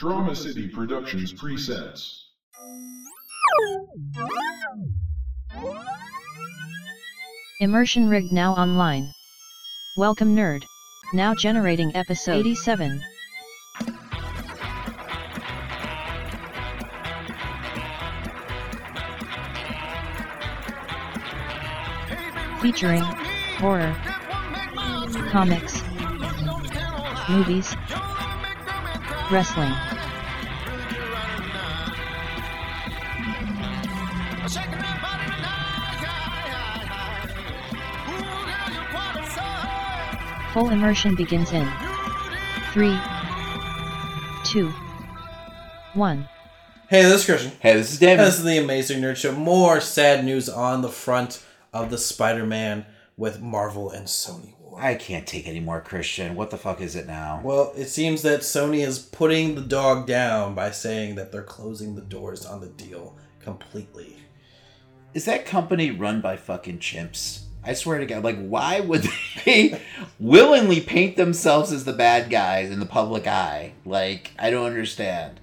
Drama City Productions presents. Immersion Rig now online. Welcome Nerd. Now generating episode 87. Featuring horror, comics, movies, wrestling. Full immersion begins in 3, 2, 1. Hey, this is Christian. Hey, this is David. This is the Amazing Nerd Show. More sad news on the front of the Spider-Man with Marvel and Sony war. I can't take any more Christian. What the fuck is it now? Well, it seems that Sony is putting the dog down by saying that they're closing the doors on the deal completely. Is that company run by fucking chimps? I swear to God, like, why would they willingly paint themselves as the bad guys in the public eye? Like, I don't understand.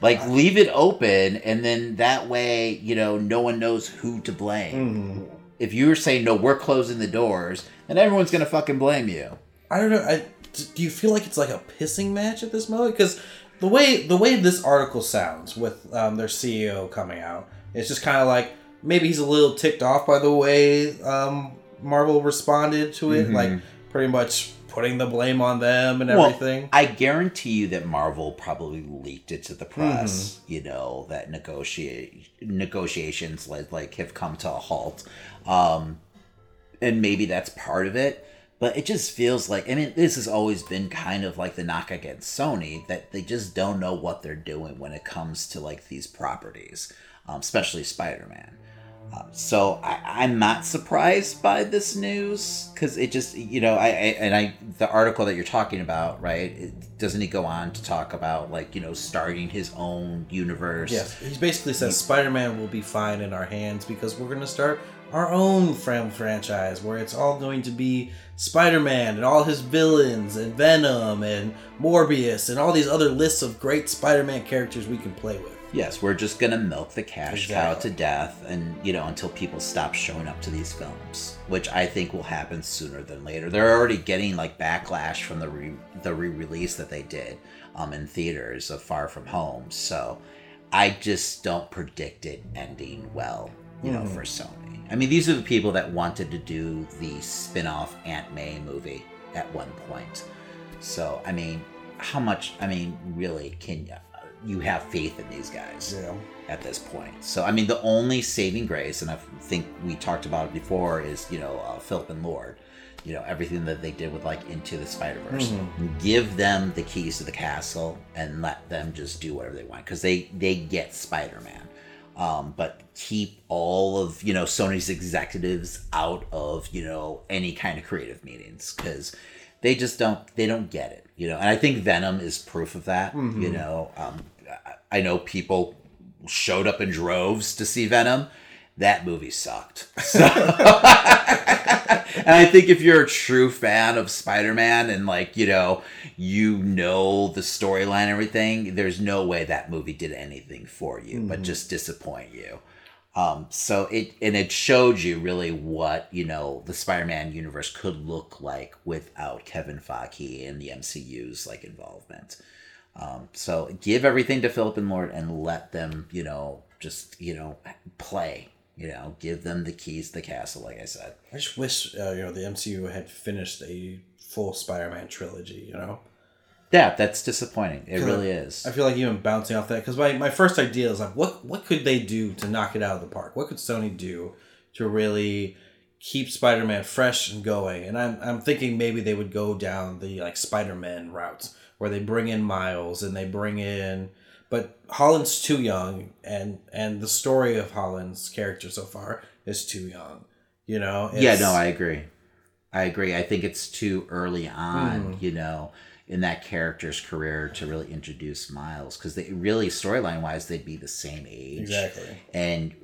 Like, leave it open, and then that way, you know, no one knows who to blame. Mm-hmm. If you were saying, no, we're closing the doors, then everyone's gonna fucking blame you. I don't know. I, do you feel like it's like a pissing match at this moment? Because the way the way this article sounds with um, their CEO coming out, it's just kind of like maybe he's a little ticked off by the way um, Marvel responded to it, like pretty much putting the blame on them and everything. Well, I guarantee you that Marvel probably leaked it to the press. You know that negotiate negotiations like like have come to a halt, um, and maybe that's part of it. But it just feels like I mean this has always been kind of like the knock against Sony that they just don't know what they're doing when it comes to like these properties, um, especially Spider Man. Um, so I, I'm not surprised by this news because it just you know I, I and I the article that you're talking about right it, doesn't he go on to talk about like you know starting his own universe yes, he basically says Spider-Man will be fine in our hands because we're going to start our own fran- franchise where it's all going to be Spider-Man and all his villains and Venom and Morbius and all these other lists of great Spider-Man characters we can play with. yes we're just gonna milk the cash cow to death and you know until people stop showing up to these films which I think will happen sooner than later they're already getting like backlash from the re- the re-release that they did um, in theaters of Far From Home so I just don't predict it ending well, you know, for Sony. I mean, these are the people that wanted to do the spin-off Aunt May movie at one point. So, I mean, how much, I mean, really can you, you have faith in these guys Yeah. at this point? So, I mean, the only saving grace, and I think we talked about it before, is, you know, uh, Philip and Lord. You know, everything that they did with like Into the Spider Verse. Give them the keys to the castle and let them just do whatever they want because they they get Spider Man. Um, but keep all of you know Sony's executives out of you know any kind of creative meetings because they just don't they don't get it you know? And I think Venom is proof of that you know? Um, I know people showed up in droves to see Venom that movie sucked. So and I think if you're a true fan of Spider-Man and like you know you know the storyline and everything there's no way that movie did anything for you but just disappoint you. Um so it and it showed you really what you know the Spider-Man universe could look like without Kevin Feige and the MCU's like involvement. Um so give everything to Philip and Lord and let them you know just you know play you know give them the keys to the castle like I said I just wish uh, you know the MCU had finished a full Spider-Man trilogy. You know, Yeah, that's disappointing. It really is. I feel like even bouncing off that because my, my first idea is like, what what could they do to knock it out of the park? What could Sony do to really keep Spider-Man fresh and going? And I'm I'm thinking maybe they would go down the like Spider-Man routes where they bring in Miles and they bring in, but Holland's too young, and and the story of Holland's character so far is too young. You know? yeah, no, I agree. I agree. I think it's too early on, Hmm. you know, in that character's career to really introduce Miles because they really storyline wise they'd be the same age. Exactly. And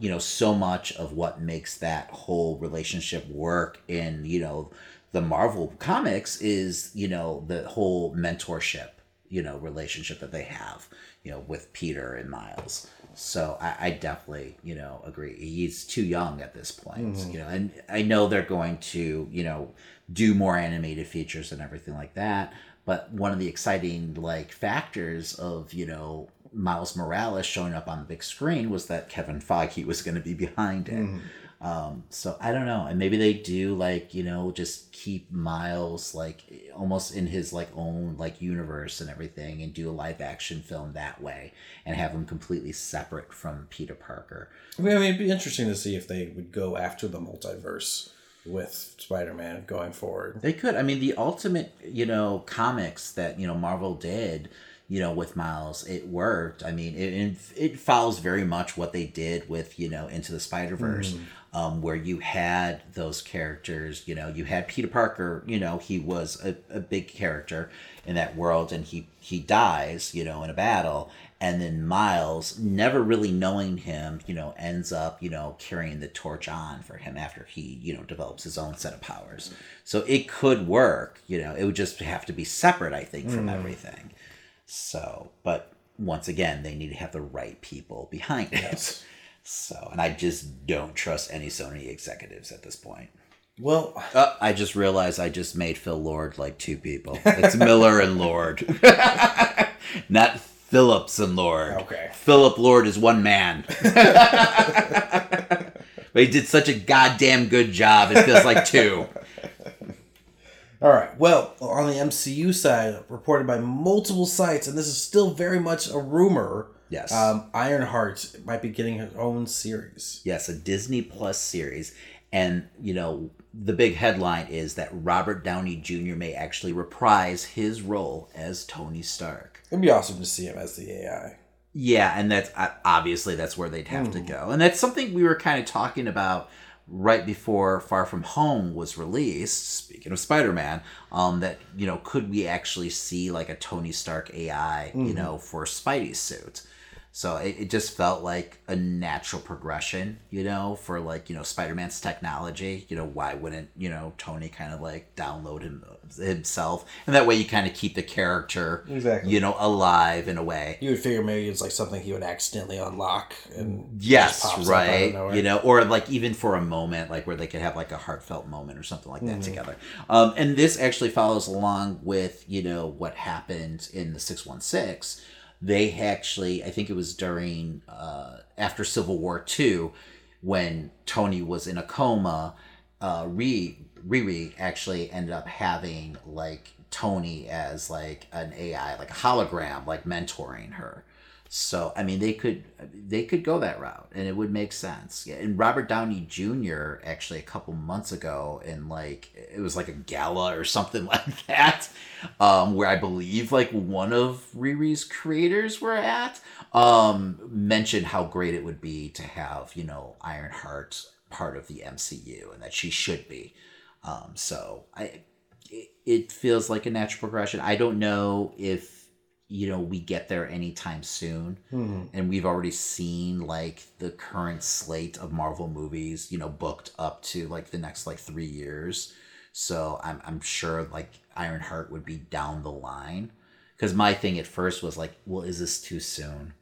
you know, so much of what makes that whole relationship work in, you know, the Marvel comics is, you know, the whole mentorship, you know relationship that they have you know with peter and miles. So i, I definitely you know agree. He's too young at this point mm-hmm. you know and i know they're going to you know do more animated features and everything like that but one of the exciting like factors of you know miles morales showing up on the big screen was that kevin feige was going to be behind it mm-hmm. Um, so I don't know, and maybe they do like you know just keep Miles like almost in his like own like universe and everything, and do a live action film that way, and have him completely separate from Peter Parker. I mean, it'd be interesting to see if they would go after the multiverse with Spider-Man going forward. They could. I mean, the ultimate you know comics that you know Marvel did. You know, with Miles, it worked. I mean, it it, it follows very much what they did with you know Into the Spider Verse, um, where you had those characters. You know, you had Peter Parker. You know, he was a, a big character in that world, and he he dies. You know, in a battle, and then Miles, never really knowing him, you know, ends up you know carrying the torch on for him after he you know develops his own set of powers. So it could work. You know, it would just have to be separate, I think, from everything. So, but once again, they need to have the right people behind it. So, and I just don't trust any Sony executives at this point. Well, Uh, I just realized I just made Phil Lord like two people. It's Miller and Lord, not Phillips and Lord. Okay. Philip Lord is one man. but he did such a goddamn good job. It feels like two. all right. Well, on the MCU side, reported by multiple sites, and this is still very much a rumor. Yes. Um, Ironheart might be getting her own series. Yes, a Disney Plus series. And, you know, the big headline is that Robert Downey Jr. may actually reprise his role as Tony Stark. It'd be awesome to see him as the AI. Yeah, and that's uh, obviously that's where they'd have to go. And that's something we were kind of talking about right before Far From Home was released. Speaking of Spider-Man, um that, you know, could we actually see like a Tony Stark AI, you know, for Spidey's suit? So it, it just felt like a natural progression, you know, for like, you know, Spider Man's technology. You know, why wouldn't, you know, Tony kind of like download him, himself? And that way you kind of keep the character, Exactly. you know, alive in a way. You would figure maybe it's like something he would accidentally unlock and Yes, pops up out of right. You know, or like even for a moment, like where they could have like a heartfelt moment or something like Mm-hmm. that together. Um, and this actually follows along with you know what happened in the six one six. They actually, I think it was during uh, after Civil War two, when Tony was in a coma. Uh, Riri actually ended up having like Tony as like an AI, like a hologram, like mentoring her. So I mean, they could they could go that route, and it would make sense. Yeah, and Robert Downey Jr. actually a couple months ago, in like it was like a gala or something like that, um, where I believe like one of Riri's creators were at, um, mentioned how great it would be to have you know Ironheart part of the MCU, and that she should be. Um, so I, it, it feels like a natural progression. I don't know if you know we get there anytime soon Mhm. and we've already seen like the current slate of marvel movies you know booked up to like the next like three years so i'm, I'm sure like iron heart would be down the line because my thing at first was like well is this too soon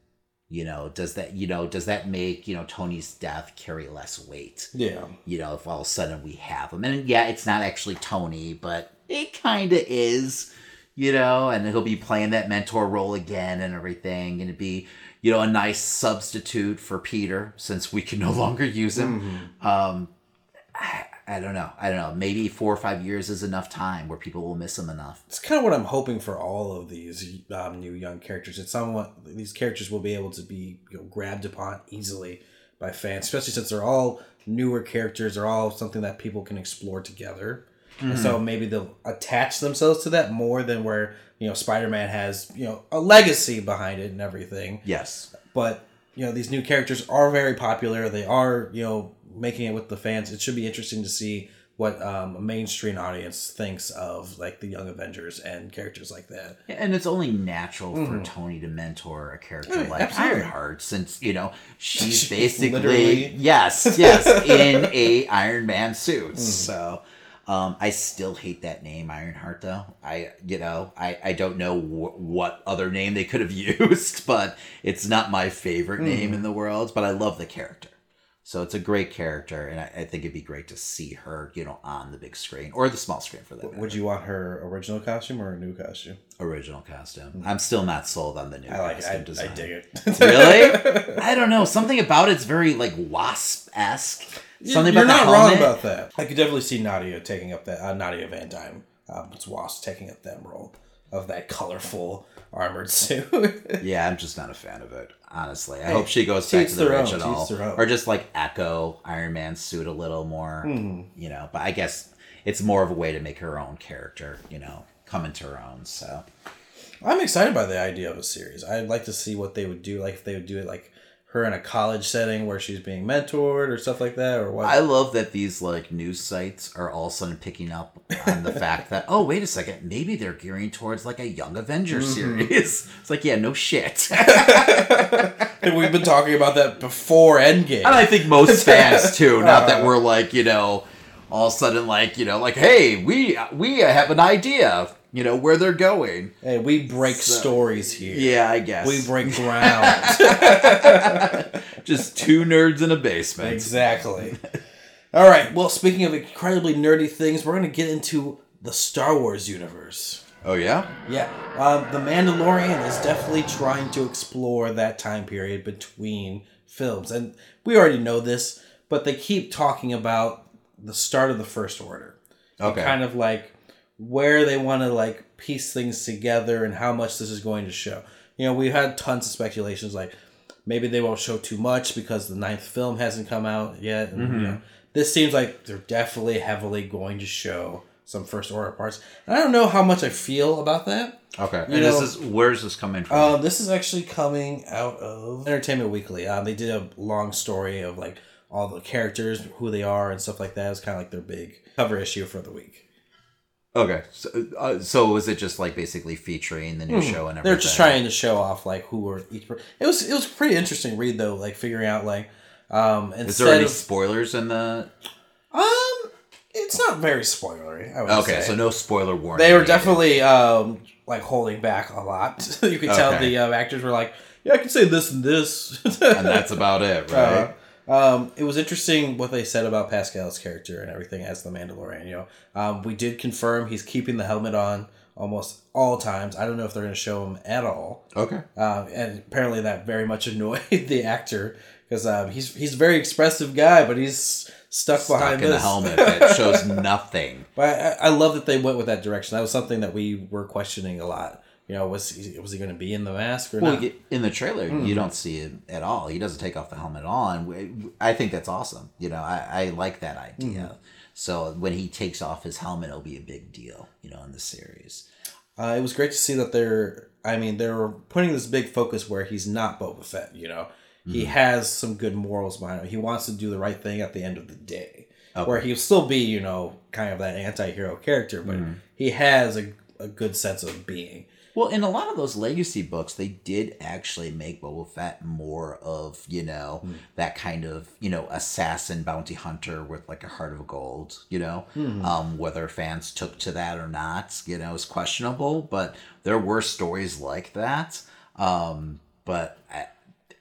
you know does that you know does that make you know tony's death carry less weight Yeah. you know, if all of a sudden we have him. And yeah, it's not actually Tony, but it kind of is, you know, and he'll be playing that mentor role again and everything. And it'd be, you know, a nice substitute for Peter since we can no longer use him. Um, I, I don't know. I don't know. Maybe four or five years is enough time where people will miss him enough. It's kind of what I'm hoping for all of these um, new young characters. It's somewhat these characters will be able to be you know, grabbed upon easily by fans, especially since they're all newer characters. They're all something that people can explore together. And so maybe they'll attach themselves to that more than where you know Spider-Man has you know a legacy behind it and everything. Yes. But you know these new characters are very popular. They are you know making it with the fans. It should be interesting to see what um, a mainstream audience thinks of like the Young Avengers and characters like that. And it's only natural for Tony to mentor a character Mm-hmm. Like. Ironheart, since you know she's basically literally. yes, yes, in a Iron Man suit. Mm-hmm. So, Um, I still hate that name, Ironheart. Though I, you know, I I don't know wh- what other name they could have used, but it's not my favorite name in the world. But I love the character. So it's a great character, and I, I think it'd be great to see her, you know, on the big screen or the small screen for that. matter. Would you want her original costume or a new costume? original costume? I'm still not sold on the new. I like costume I, I design. dig it. Really? I don't know. Something about it's very like wasp esque. Something You're about not wrong about that. I could definitely see Nadia taking up that uh, Nadia Van Dyne, um, it's Wasp taking up that role of that colorful armored suit. Yeah, I'm just not a fan of it. Honestly, I hope she goes back to the their own, to original, each their own. or just like echo Iron Man's suit a little more. Hmm. You know, but I guess it's more of a way to make her own character. You know, come into her own. So I'm excited by the idea of a series. I'd like to see what they would do, like if they would do it like her in a college setting where she's being mentored or stuff like that, or what. I love that these like news sites are all of a sudden picking up on the fact that oh wait a second maybe they're gearing towards like a Young Avengers Mm-hmm. series. It's like yeah no shit. And we've been talking about that before Endgame. And I think most fans too. Not that we're like you know, all of a sudden like you know like hey we we have an idea you know where they're going. hey, we break stories here. Yeah, I guess We break ground. just two nerds in a basement. exactly. All right. Well, speaking of incredibly nerdy things, we're going to get into the Star Wars universe. Oh yeah, Yeah. Um, the Mandalorian is definitely trying to explore that time period between films. And we already know this, but they keep talking about the start of the First Order. okay. kind of like where they want to like piece things together and how much this is going to show. You know, we've had tons of speculations like maybe they won't show too much because the ninth film hasn't come out yet. And, Mm-hmm. you know, this seems like they're definitely heavily going to show some first order parts. And I don't know how much I feel about that. okay. you And this is where's this coming from? Um, this is actually coming out of Entertainment Weekly. Um, they did a long story of like all the characters, who they are, and stuff like that. It's kind of like their big cover issue for the week. Okay. So, uh, so was it just like basically featuring the new show and everything? They're just trying to show off like who were each. Per- it was it was pretty interesting read though, like figuring out like um Is there any of spoilers in the? um it's not very spoilery. I would Okay, say. so no spoiler warning. they were definitely um like holding back a lot. you could tell the uh, actors were like, yeah, I can say this and this, and that's about it, right? Uh, um, it was interesting what they said about Pascal's character and everything as the Mandalorian. You know, um, we did confirm he's keeping the helmet on almost all times. I don't know if they're going to show him at all. okay. um, and apparently that very much annoyed the actor because um, he's he's a very expressive guy, but he's stuck, Stuck behind in this. a helmet that shows nothing. But I, I love that they went with that direction. That was something that we were questioning a lot. You know, was he, was he going to be in the mask or Well, not? in the trailer, Hmm. you don't see it at all. He doesn't take off the helmet at all, and I think that's awesome. You know, I, I like that idea. Hmm. So when he takes off his helmet, it'll be a big deal. You know, in the series. Uh, it was great to see that they're. I mean, they're putting this big focus where he's not Boba Fett. You know, he has some good morals behind him. He wants to do the right thing at the end of the day. Okay. Where he'll still be, you know, kind of that anti-hero character, but he has a, a good sense of being. Well, in a lot of those legacy books, they did actually make Boba Fett more of, you know, Hmm. that kind of, you know, assassin bounty hunter with like a heart of gold, you know? Hmm. Um, whether fans took to that or not, you know, is questionable, but there were stories like that. Um, but I,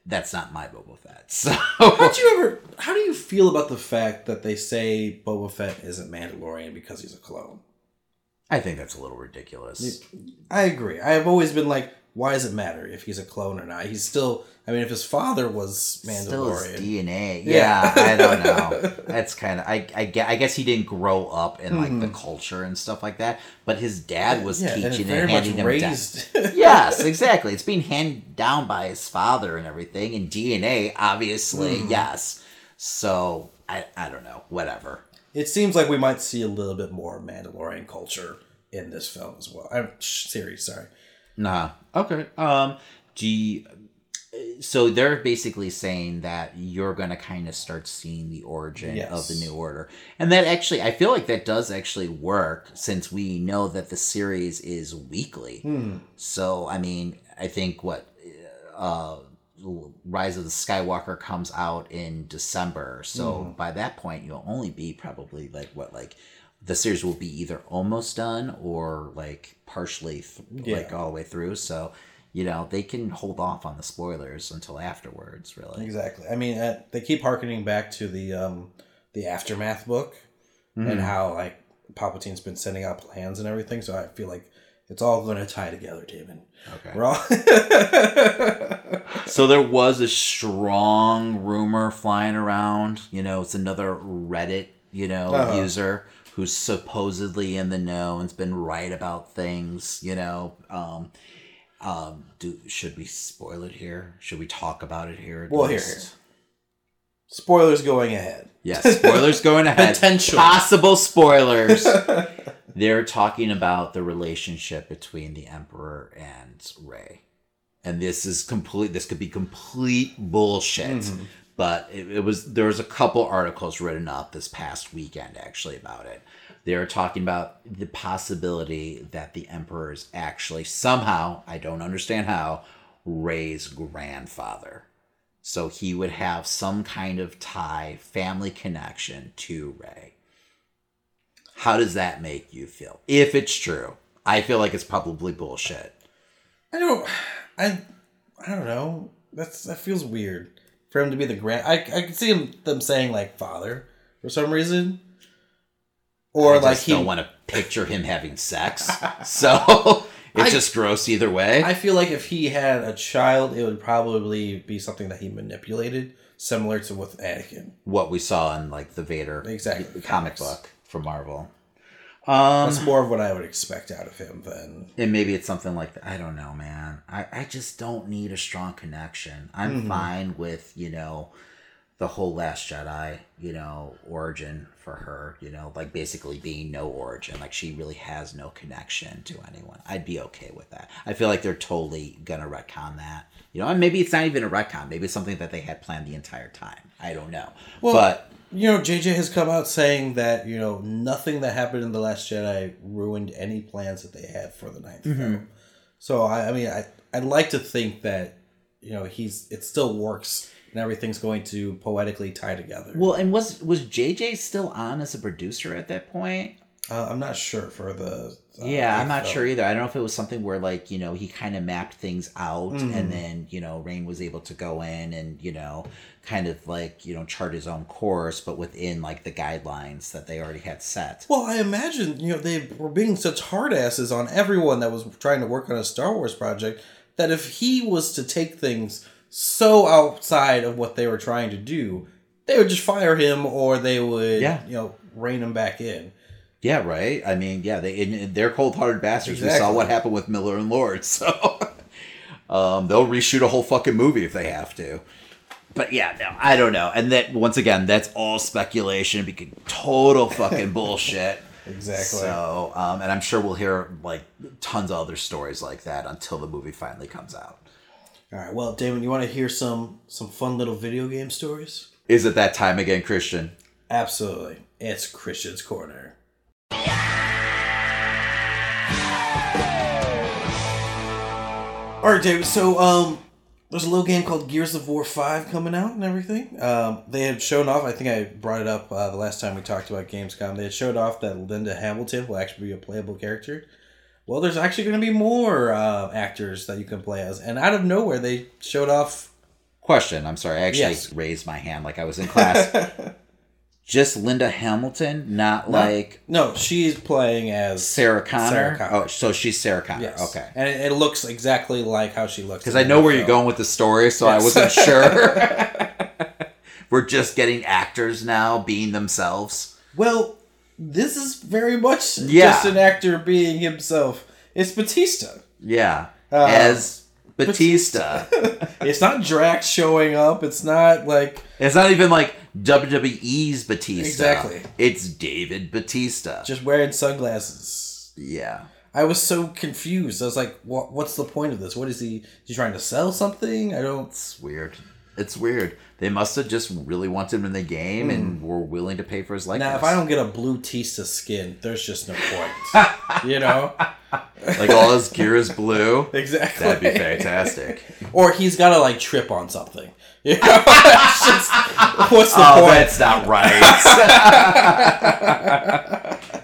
that's not my Boba Fett. So, How do you ever? How do you feel about the fact that they say Boba Fett isn't Mandalorian because he's a clone? I think that's a little ridiculous. I agree. I've always been like, why does it matter if he's a clone or not? He's still. I mean, if his father was Still his Mandalorian, DNA. Yeah. Yeah, I don't know. That's kind of I, I gue- I guess he didn't grow up in like the culture and stuff like that. But his dad was Mm-hmm. yeah, teaching and, much handing him raised. down. yes, exactly. It's being handed down by his father and everything, and DNA, obviously, Mm-hmm. yes. So I I don't know. Whatever. It seems like we might see a little bit more Mandalorian culture in this film as well. I'm series, sorry. Nah. Okay. Um. Do you, so they're basically saying that you're going to kind of start seeing the origin Yes. of the new order, and that actually, I feel like that does actually work since we know that the series is weekly. Hmm. So I mean, I think what. Uh, Rise of the Skywalker comes out in December, so Hmm. by that point you'll only be probably like what like the series will be either almost done or like partially th- Yeah. like all the way through. So, you know, they can hold off on the spoilers until afterwards, really. Exactly. I mean, uh, they keep harkening back to the um, the aftermath book and how like Palpatine's been sending out plans and everything. So I feel like it's all going to tie together, David. Okay. We're all. So there was a strong rumor flying around. You know, it's another Reddit, you know, Uh-huh. user who's supposedly in the know and's been right about things. You know, um, um, do should we spoil it here? Should we talk about it here? at Well, here, least? here. Spoilers going ahead. Yes, spoilers going ahead. Potential. Possible spoilers. They're talking about the relationship between the Emperor and Rey. And this is complete this could be complete bullshit. Mm-hmm. But it, it was there was a couple articles written up this past weekend actually about it. They were talking about the possibility that the Emperor is actually somehow, I don't understand how Rey's grandfather. So he would have some kind of tie, family connection to Rey. How does that make you feel? If it's true, I feel like it's probably bullshit. I don't. I. I don't know. That's that feels weird for him to be the grand. I I can see him them saying like father for some reason, or I like just he. don't want to picture him having sex. So it's I- just gross either way. I feel like if he had a child, it would probably be something that he manipulated, similar to with Anakin. what we saw in like the Vader Exactly, comic comics. book from Marvel. Um, That's more of what I would expect out of him than. and maybe it's something like that. I don't know, man. I, I just don't need a strong connection. I'm Mm-hmm. fine with, you know, the whole Last Jedi, you know, origin for her, you know, like basically being no origin. Like she really has no connection to anyone. I'd be okay with that. I feel like they're totally gonna retcon that. You know, and maybe it's not even a retcon. Maybe it's something that they had planned the entire time. I don't know. Well, but You know, JJ has come out saying that you know nothing that happened in the Last Jedi ruined any plans that they had for the ninth mm-hmm. film. So I, I mean, I I'd like to think that you know he's it still works and everything's going to poetically tie together. well, and was was JJ still on as a producer at that point? uh, I'm not sure for the. uh, yeah, I'm not film. sure either. I don't know if it was something where like you know he kind of mapped things out, Mhm. and then you know Rian was able to go in and you know kind of like you know chart his own course, but within like the guidelines that they already had set. Well, I imagine you know they were being such hard asses on everyone that was trying to work on a Star Wars project that if he was to take things so outside of what they were trying to do, they would just fire him or they would Yeah. you know rein him back in. Yeah, right. I mean, yeah, they they're cold-hearted bastards. We saw what happened with Miller and Lord, so um, they'll reshoot a whole fucking movie if they have to. But yeah, no, I don't know. And that once again, that's all speculation. Because total fucking bullshit. Exactly. So, um, and I'm sure we'll hear like tons of other stories like that until the movie finally comes out. All right. Well, Damon, you want to hear some some fun little video game stories? Is it that time again, Christian? Absolutely. It's Christian's Corner. All right, David. So, um, there's a little game called Gears of War Five coming out and everything. Um, they had shown off. I think I brought it up uh, the last time we talked about Gamescom. They had showed off that Linda Hamilton will actually be a playable character. Well, there's actually going to be more uh, actors that you can play as, and out of nowhere, they showed off. Question. I'm sorry. I actually Yes. raised my hand like I was in class. Just Linda Hamilton, not like No, she's playing as Sarah Connor. Sarah Connor. Oh, so she's Sarah Connor. Yes. Okay. And it, it looks exactly like how she looks. Because I know where you're going with the story, so I wasn't sure. We're just getting actors now being themselves. Well, this is very much Yeah. just an actor being himself. It's Batista. Yeah. Uh, As Batista. It's not Drax showing up. It's not like it's not even like WWE's Batista. Exactly. It's David Batista. just wearing sunglasses. yeah. I was so confused. I was like, what, what's the point of this? What is he? Is he trying to sell something? I don't. It's weird. It's weird. They must have just really wanted him in the game and hmm. were willing to pay for his likeness. Now, if I don't get a blue Tista skin, there's just no point. you know? like all his gear is blue, Exactly. that'd be fantastic. Or he's got to like trip on something. You know? Just- what's the Oh, point? that's not right.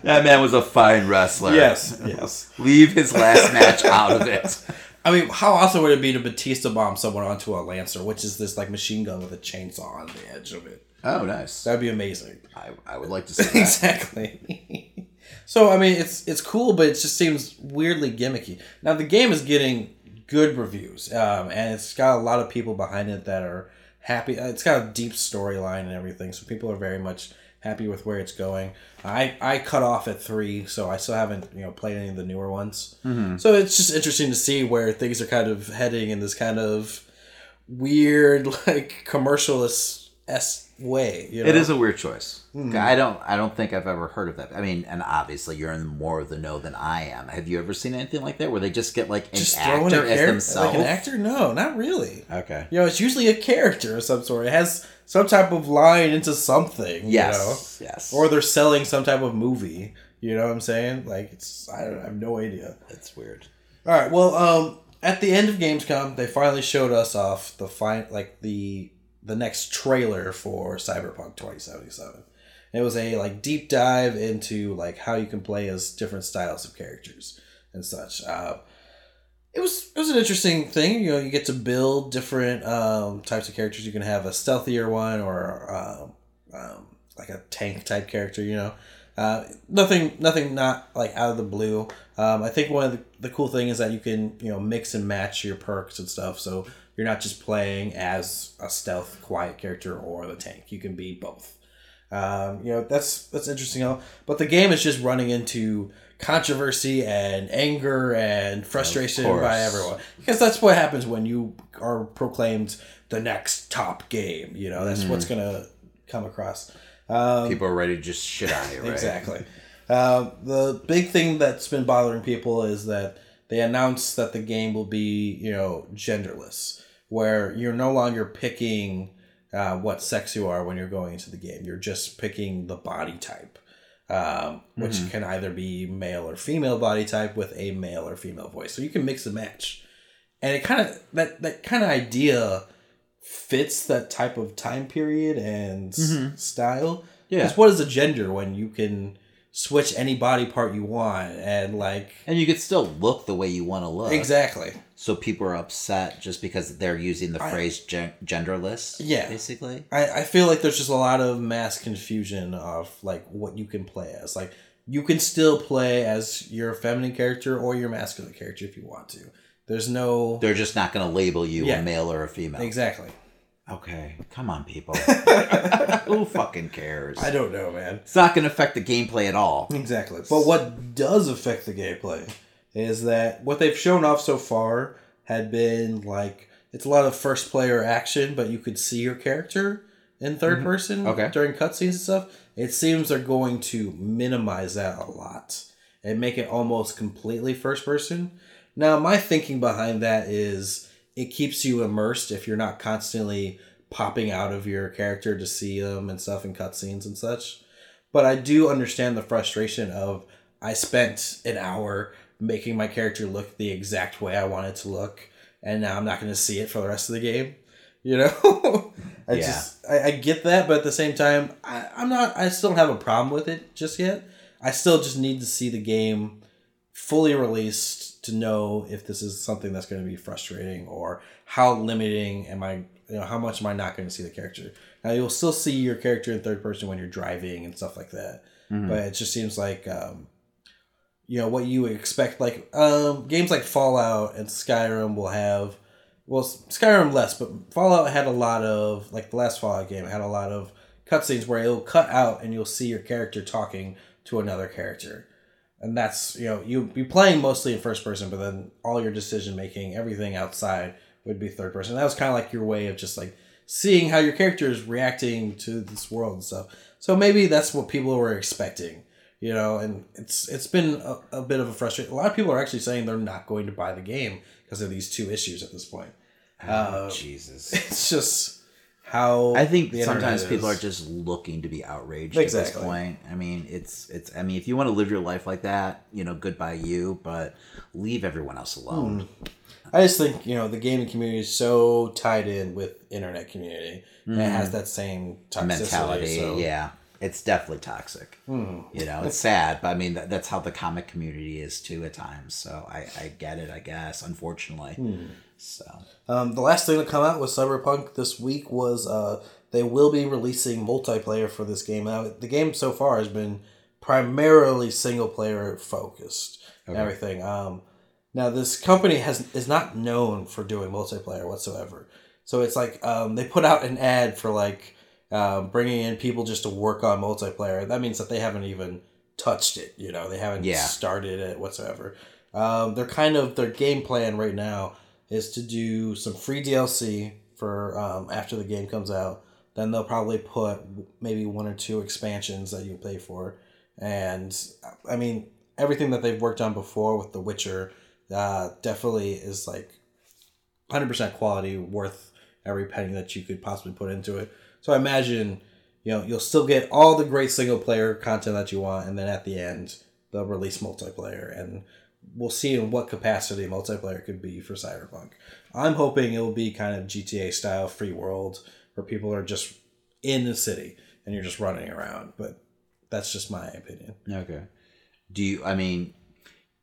That man was a fine wrestler. yes, yes. Leave his last match out of it. I mean, how awesome would it be to Batista bomb someone onto a Lancer, which is this like machine gun with a chainsaw on the edge of it? Oh, nice. That'd be amazing. I, I would like to see that. exactly. so I mean, it's it's cool, but it just seems weirdly gimmicky. Now the game is getting good reviews, um, and it's got a lot of people behind it that are happy. It's got a deep storyline and everything, so people are very much happy with where it's going. I I cut off at three, so I still haven't you know played any of the newer ones. Mm-hmm. So it's just interesting to see where things are kind of heading in this kind of weird like commercialist s way. You know? It is a weird choice. I don't. I don't think I've ever heard of that. I mean, and obviously you're in more of the know than I am. Have you ever seen anything like that where they just get like an just actor as character themselves? like an actor. No, not really. Okay. You know, it's usually a character of some sort. It has some type of line into something. Yes. Yes. You know? Yes. Or they're selling some type of movie. You know what I'm saying? Like it's I don't I have no idea. it's weird. All right. Well, um, at the end of Gamescom, they finally showed us off the fine like the the next trailer for Cyberpunk 2077. It was a like deep dive into like how you can play as different styles of characters and such. Uh, it was it was an interesting thing. You know, you get to build different um, types of characters. You can have a stealthier one or um, um, like a tank type character. You know, uh, nothing nothing not like out of the blue. Um, I think one of the, the cool thing is that you can you know mix and match your perks and stuff. So you're not just playing as a stealth quiet character or the tank. You can be both. Um, you know that's that's interesting. But the game is just running into controversy and anger and frustration by everyone because that's what happens when you are proclaimed the next top game. You know that's what's gonna come across. Um, People are ready to just shit on you, right? Exactly. Um, the big thing that's been bothering people is that they announced that the game will be, you know, genderless, where you're no longer picking uh, what sex you are when you're going into the game. You're just picking the body type, um, which can either be male or female body type with a male or female voice. So you can mix and match, and it kind of that that kind of idea fits that type of time period and s- style. Yeah. Because what is a gender when you can switch any body part you want and like And you could still look the way you want to look. exactly So people are upset just because they're using the I- phrase gen- genderless. Yeah. Basically. I, I feel like there's just a lot of mass confusion of like what you can play as like you can still play as your feminine character or your masculine character if you want to there's no They're just not going to label you Yeah. a male or a female. exactly Okay. Come on, people. Who fucking cares? i don't know man It's not going to affect the gameplay at all. Exactly. But what does affect the gameplay is that what they've shown off so far had been like it's a lot of first player action, but you could see your character in 3rd mm-hmm. person Okay. during cutscenes and stuff. It seems they're going to minimize that a lot and make it almost completely first person. Now, my thinking behind that is it keeps you immersed if you're not constantly popping out of your character to see them and stuff in cutscenes and such. But I do understand the frustration of I spent an hour making my character look the exact way I want it to look, and now I'm not going to see it for the rest of the game. You know, I Yeah. just I, I get that, but at the same time, I, I'm not. I still don't have a problem with it just yet. I still just need to see the game fully released to know if this is something that's going to be frustrating or how limiting am I. You know, how much am I not going to see the character? Now you'll still see your character in third person when you're driving and stuff like that, Mhm. but it just seems like um, you know what you expect. Like um, games like Fallout and Skyrim will have well Skyrim less, but Fallout had a lot of like the last Fallout game had a lot of cutscenes where it'll cut out and you'll see your character talking to another character. And that's you know you'd be playing mostly in first person, but then all your decision making, everything outside would be third person. That was kind of like your way of just like seeing how your character is reacting to this world and stuff. So maybe that's what people were expecting, you know. And it's it's been a, a bit of a frustration. A lot of people are actually saying they're not going to buy the game because of these two issues at this point. Oh, Uh, Jesus. It's just how I think sometimes people are just looking to be outraged at this point. I mean, it's it's. I mean, if you want to live your life like that, you know, goodbye you, but leave everyone else alone. I just think you know the gaming community is so tied in with internet community, and it has that same toxicity. Mentality, so yeah. It's definitely toxic. Hmm. You know, it's sad, but I mean that, that's how the comic community is too at times. So I, I get it, I guess. Unfortunately, Hmm. so Um, the last thing to come out with Cyberpunk this week was uh, they will be releasing multiplayer for this game. Now, the game so far has been primarily single player focused. and Okay. Everything. Um, now, this company has is not known for doing multiplayer whatsoever. So it's like um, they put out an ad for like um, bringing in people just to work on multiplayer. That means that they haven't even touched it. You know, they haven't Yeah. started it whatsoever. Um, they're kind of their game plan right now is to do some free DLC for um, after the game comes out. Then they'll probably put maybe one or two expansions that you pay for, and I mean everything that they've worked on before with The Witcher uh, definitely is like hundred percent quality, worth every penny that you could possibly put into it. So I imagine you know you'll still get all the great single player content that you want, and then at the end they'll release multiplayer, and we'll see in what capacity multiplayer could be for Cyberpunk. I'm hoping it will be kind of GTA style free world where people are just in the city and you're just running around, but that's just my opinion. okay. Do you? I mean,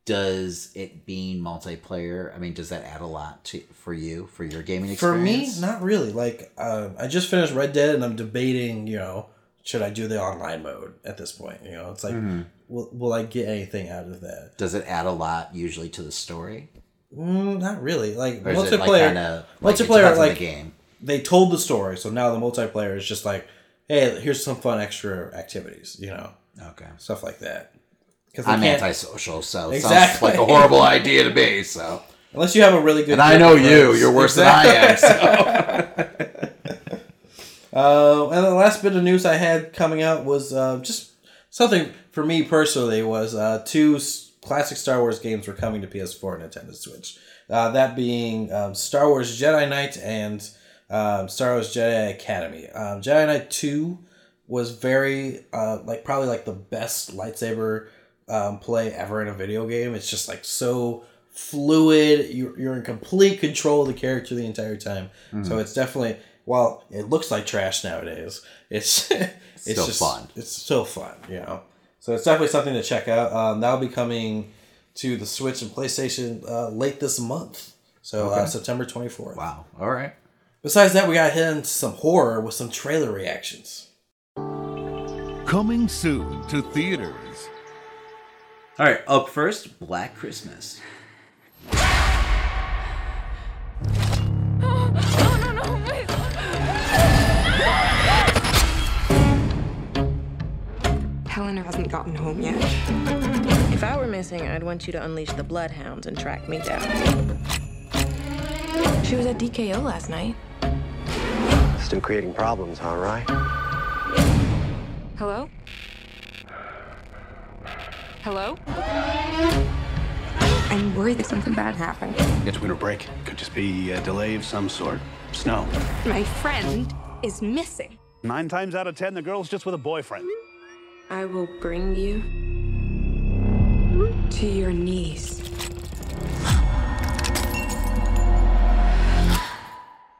does it being multiplayer? I mean, does that add a lot to for you for your gaming experience? For me, not really. Like, uh, I just finished Red Dead, and I'm debating. You know, should I do the online mode at this point? You know, it's like, Mm-hmm. will will I get anything out of that? Does it add a lot usually to the story? Mm, not really. Like it like multiplayer, kind of multiplayer, like the game? they told the story, so now the multiplayer is just like, hey, here's some fun extra activities. You know, Okay. stuff like that. Because I'm antisocial, so it sounds like a horrible idea to me. So, unless you have a really good. and I know you. You're worse Exactly. than I am. So. Uh, and the last bit of news I had coming out was uh, just something for me personally was uh, two classic Star Wars games were coming to PS4 and Nintendo Switch. Uh, that being um, Star Wars Jedi Knight and um, Star Wars Jedi Academy. Um, Jedi Knight Two was very uh, like probably like the best lightsaber um, play ever in a video game. It's just like so fluid. You're, you're in complete control of the character the entire time. So it's definitely while it looks like trash nowadays, it's it's Still just fun. It's still fun, you know. So it's definitely something to check out. Um, that'll be coming to the Switch and PlayStation uh, late this month. So uh, September twenty fourth. Wow. All right. Besides that, we got hit into some horror with some trailer reactions. Coming soon to theaters. All right. Up first, Black Christmas. No, no, no, wait. Helena hasn't gotten home yet. If I were missing, I'd want you to unleash the bloodhounds and track me down. She was at DKO last night. Still creating problems, all right? Hello? Hello? I'm worried that something bad happened. It's winter break. Could just be a delay of some sort. Snow. My friend is missing. Nine times out of ten, the girl's just with a boyfriend. I will bring you to your knees.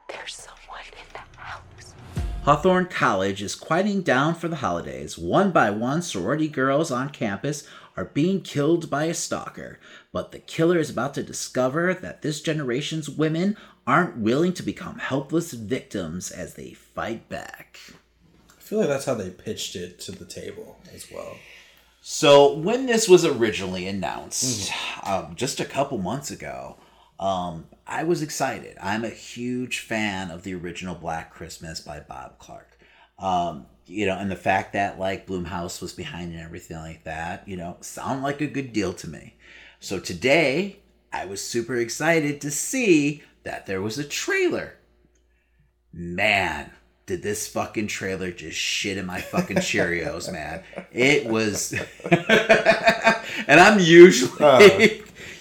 There's someone in the house. Hawthorne College is quieting down for the holidays. One by one, sorority girls on campus are being killed by a stalker. But the killer is about to discover that this generation's women aren't willing to become helpless victims as they fight back. I feel like that's how they pitched it to the table as well. So when this was originally announced, um, just a couple months ago, um, I was excited. I'm a huge fan of the original Black Christmas by Bob Clark. Um, you know, and the fact that like Blumhouse was behind and everything like that, you know, sound like a good deal to me. So today, I was super excited to see that there was a trailer. Man, did this fucking trailer just shit in my fucking Cheerios, man. It was and I'm usually uh.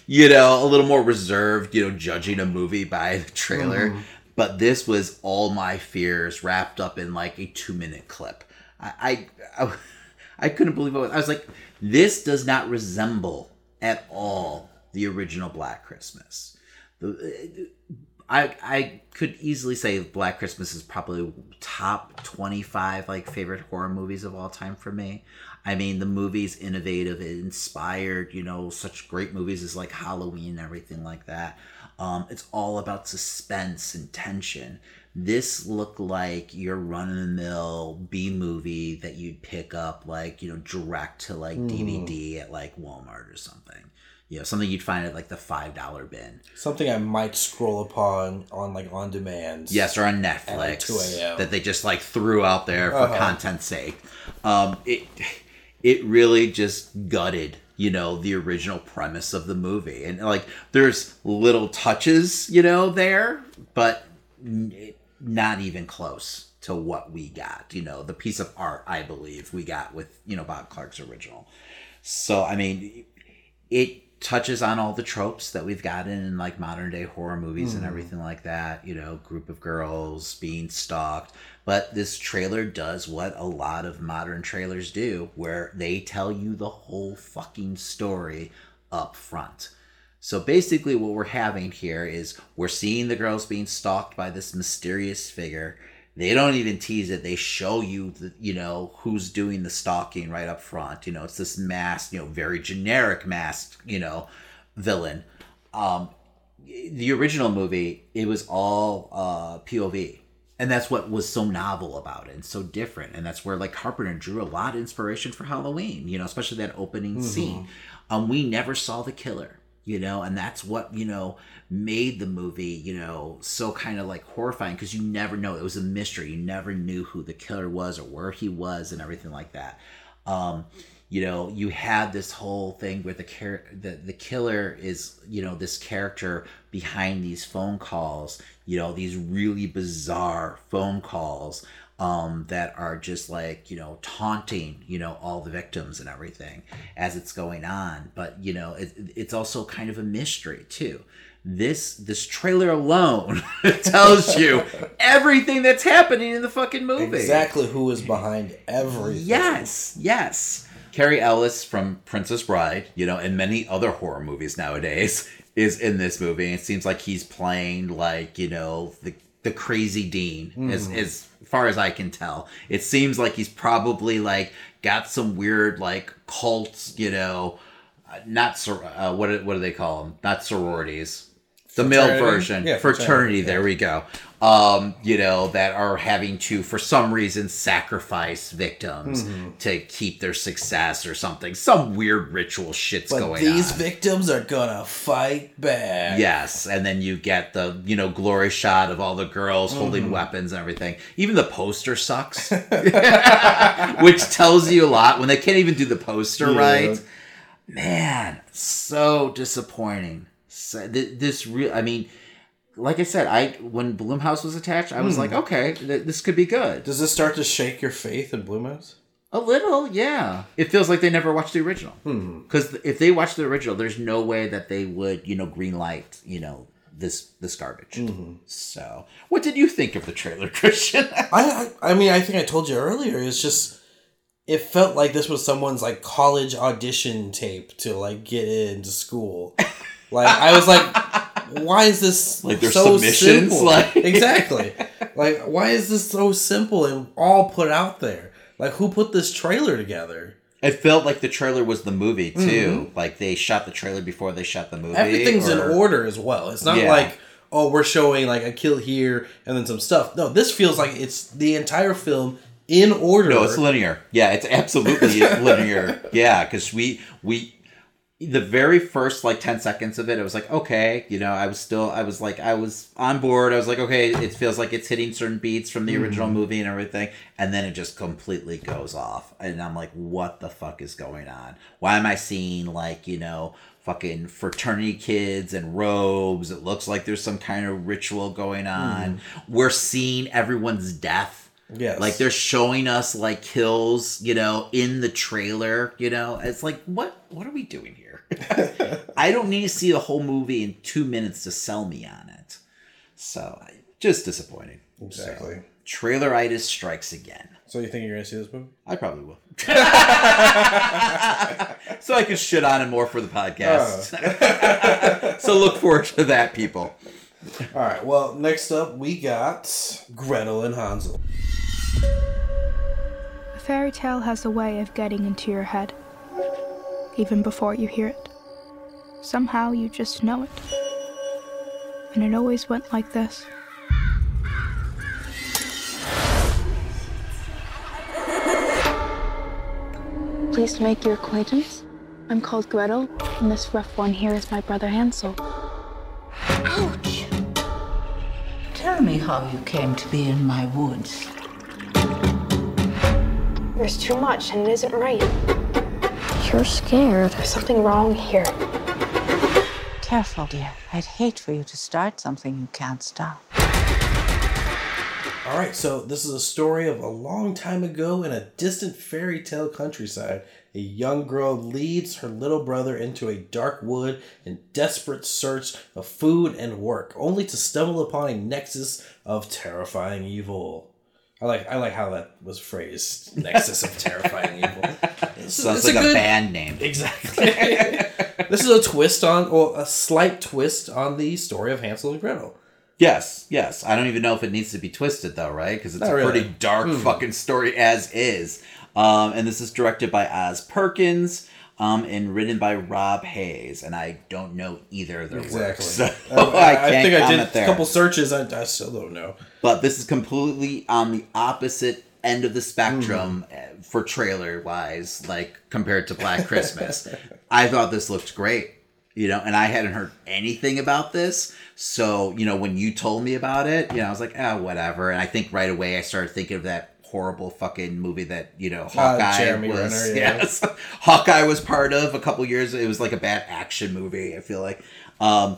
you know, a little more reserved, you know, judging a movie by the trailer. Mm-hmm. But this was all my fears wrapped up in like a two minute clip. I, I, I, I couldn't believe it. I was like, this does not resemble at all the original Black Christmas. The, I I could easily say Black Christmas is probably top twenty five like favorite horror movies of all time for me. I mean, the movie's innovative, it inspired you know such great movies as like Halloween and everything like that. Um, it's all about suspense and tension. This looked like your run of the mill B movie that you'd pick up like you know direct to like DVD at like Walmart or something. You know, something you'd find at like the five dollar bin. Something I might scroll upon on like on demand. Yes, or on At, like, Netflix 2 a.m.. that they just like threw out there for Uh-huh. content's sake. Um, it it really just gutted, you know, the original premise of the movie, and like there's little touches, you know, there, but n- not even close to what we got. You know, the piece of art I believe we got with you know Bob Clark's original. So I mean, it touches on all the tropes that we've gotten in like modern day horror movies and Mhm. everything like that. You know, group of girls being stalked. But this trailer does what a lot of modern trailers do, where they tell you the whole fucking story up front. So basically, what we're having here is we're seeing the girls being stalked by this mysterious figure. They don't even tease it. They show you, the, you know, who's doing the stalking right up front. You know, it's this masked, you know, very generic masked, you know, villain. Um, the original movie, it was all uh, POV. And that's what was so novel about it and so different. And that's where like Carpenter drew a lot of inspiration for Halloween, you know, especially that opening Mhm. scene. Um, we never saw the killer, you know, and that's what, you know, made the movie, you know, so kind of like horrifying because you never know. It was a mystery. You never knew who the killer was or where he was and everything like that. Um, you know, you had this whole thing where the char- the the killer is, you know, this character behind these phone calls, you know, these really bizarre phone calls um, that are just like, you know, taunting, you know, all the victims and everything as it's going on. But, you know, it, it's also kind of a mystery too. This this trailer alone tells you everything that's happening in the fucking movie. Exactly who is behind everything. Yes, yes. Cary Elwes from Princess Bride, you know, and many other horror movies nowadays, is in this movie. It seems like he's playing like, you know, the the crazy dean, as Mhm. as far as I can tell. It seems like he's probably like got some weird like cults, you know, uh, not sor- uh, what what do they call them? Not sororities. The male version, Yeah, fraternity. fraternity, There we go. Um, you know that are having to, for some reason, sacrifice victims Mhm. to keep their success or something. Some weird ritual shit's But going these on. victims are gonna fight back. Yes, and then you get the you know glory shot of all the girls holding Mhm. weapons and everything. Even the poster sucks, which tells you a lot when they can't even do the poster Yeah. right. Man, so disappointing. So, th- this real, I mean, like I said, I when Blumhouse was attached, I was Hmm. like, okay, th- this could be good. Does this start to shake your faith in Blumhouse? A little, yeah. It feels like they never watched the original. Hmm. Because if they watched the original, there's no way that they would, you know, green light, you know, this this garbage. Mhm. So, what did you think of the trailer, Christian? I, I I mean I think I told you earlier. It's just it felt like this was someone's like college audition tape to like get into school. Like I was like, why is this Like their so submissions, simple? like- exactly. Like why is this so simple and all put out there? Like who put this trailer together? it felt like the trailer was the movie too. Mm-hmm. Like they shot the trailer before they shot the movie. Everything's in order as well. It's not Yeah. like oh we're showing like a kill here and then some stuff. No, this feels like it's the entire film in order. No, it's linear. Yeah, it's absolutely linear. Yeah, because we we the very first like 10 seconds of it, it was like, okay, you know, I was still, I was like, I was on board. I was like, okay, it feels like it's hitting certain beats from the original Mhm. movie and everything. And then it just completely goes off. And I'm like, what the fuck is going on? Why am I seeing like, you know, fucking fraternity kids and robes? It looks like there's some kind of ritual going on. We're seeing everyone's death. Yes. Like they're showing us like kills, you know, in the trailer, you know. It's like what what are we doing here? I don't need to see the whole movie in 2 minutes to sell me on it. So, just disappointing. Exactly. So, traileritis strikes again. So you think you're gonna see this movie? I probably will. so I can shit on it more for the podcast. Oh. so look forward to that, people. All right. Well, next up we got Gretel and Hansel. A fairy tale has a way of getting into your head, even before you hear it. Somehow you just know it. And it always went like this. Pleased to make your acquaintance. I'm called Gretel, and this rough one here is my brother Hansel. Ouch! Tell me how you came to be in my woods. There's too much and it isn't right. You're scared. There's something wrong here. Careful, dear. I'd hate for you to start something you can't stop. All right, so this is a story of a long time ago in a distant fairy tale countryside. A young girl leads her little brother into a dark wood in desperate search of food and work, only to stumble upon a nexus of terrifying evil. I like I like how that was phrased. Nexus of terrifying evil. It's- Sounds it's like a, good- band name. Exactly. this is a twist on, or a slight twist on the story of Hansel and Gretel. Yes, yes. I don't even know if it needs to be twisted though, right? Because it's Not a really. pretty dark Hmm. fucking story as is. Um, and this is directed by Oz Perkins. Um, and written by Rob Hayes, and I don't know either of their works, so I, I- think I did comment a couple searches. I, I still don't know. But this is completely on the opposite end of the spectrum Mm. for trailer wise, like compared to Black Christmas. I thought this looked great, you know, and I hadn't heard anything about this. So, you know, when you told me about it, you know, I was like, oh, whatever. And I think right away I started thinking of that horrible fucking movie that, you know, Hawkeye Uh, was. Renner, yeah. Yes. Hawkeye was part of a couple years. It was like a bad action movie, I feel like. Um,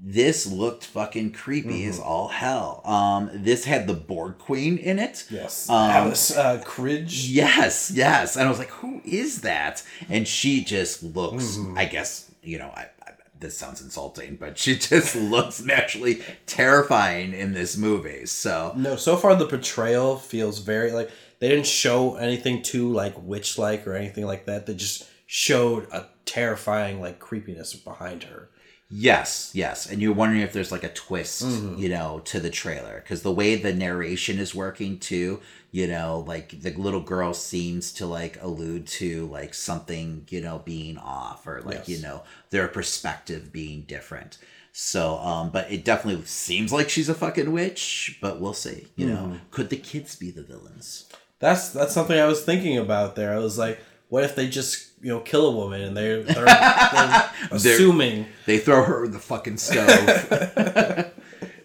this looked fucking creepy Mm-hmm. as all hell. Um, this had the Borg Queen in it. Yes, Um, Alice uh, Krige. Yes, yes. And I was like, who is that? And she just looks, Mm-hmm. I guess, you know, I, I, this sounds insulting, but she just looks naturally terrifying in this movie. So, No, so far the portrayal feels very like they didn't show anything too like witch like or anything like that. They just showed a terrifying like creepiness behind her. Yes, yes. And you're wondering if there's like a twist, Mhm. you know, to the trailer. Because the way the narration is working too, you know, like the little girl seems to like allude to like something, you know, being off or like, Yes. you know, their perspective being different. So, um, but it definitely seems like she's a fucking witch, but we'll see. You know, Mhm. could the kids be the villains? That's that's something I was thinking about there. I was like, what if they just you know kill a woman and they're they're, they're They're- assuming they throw her in the fucking stove.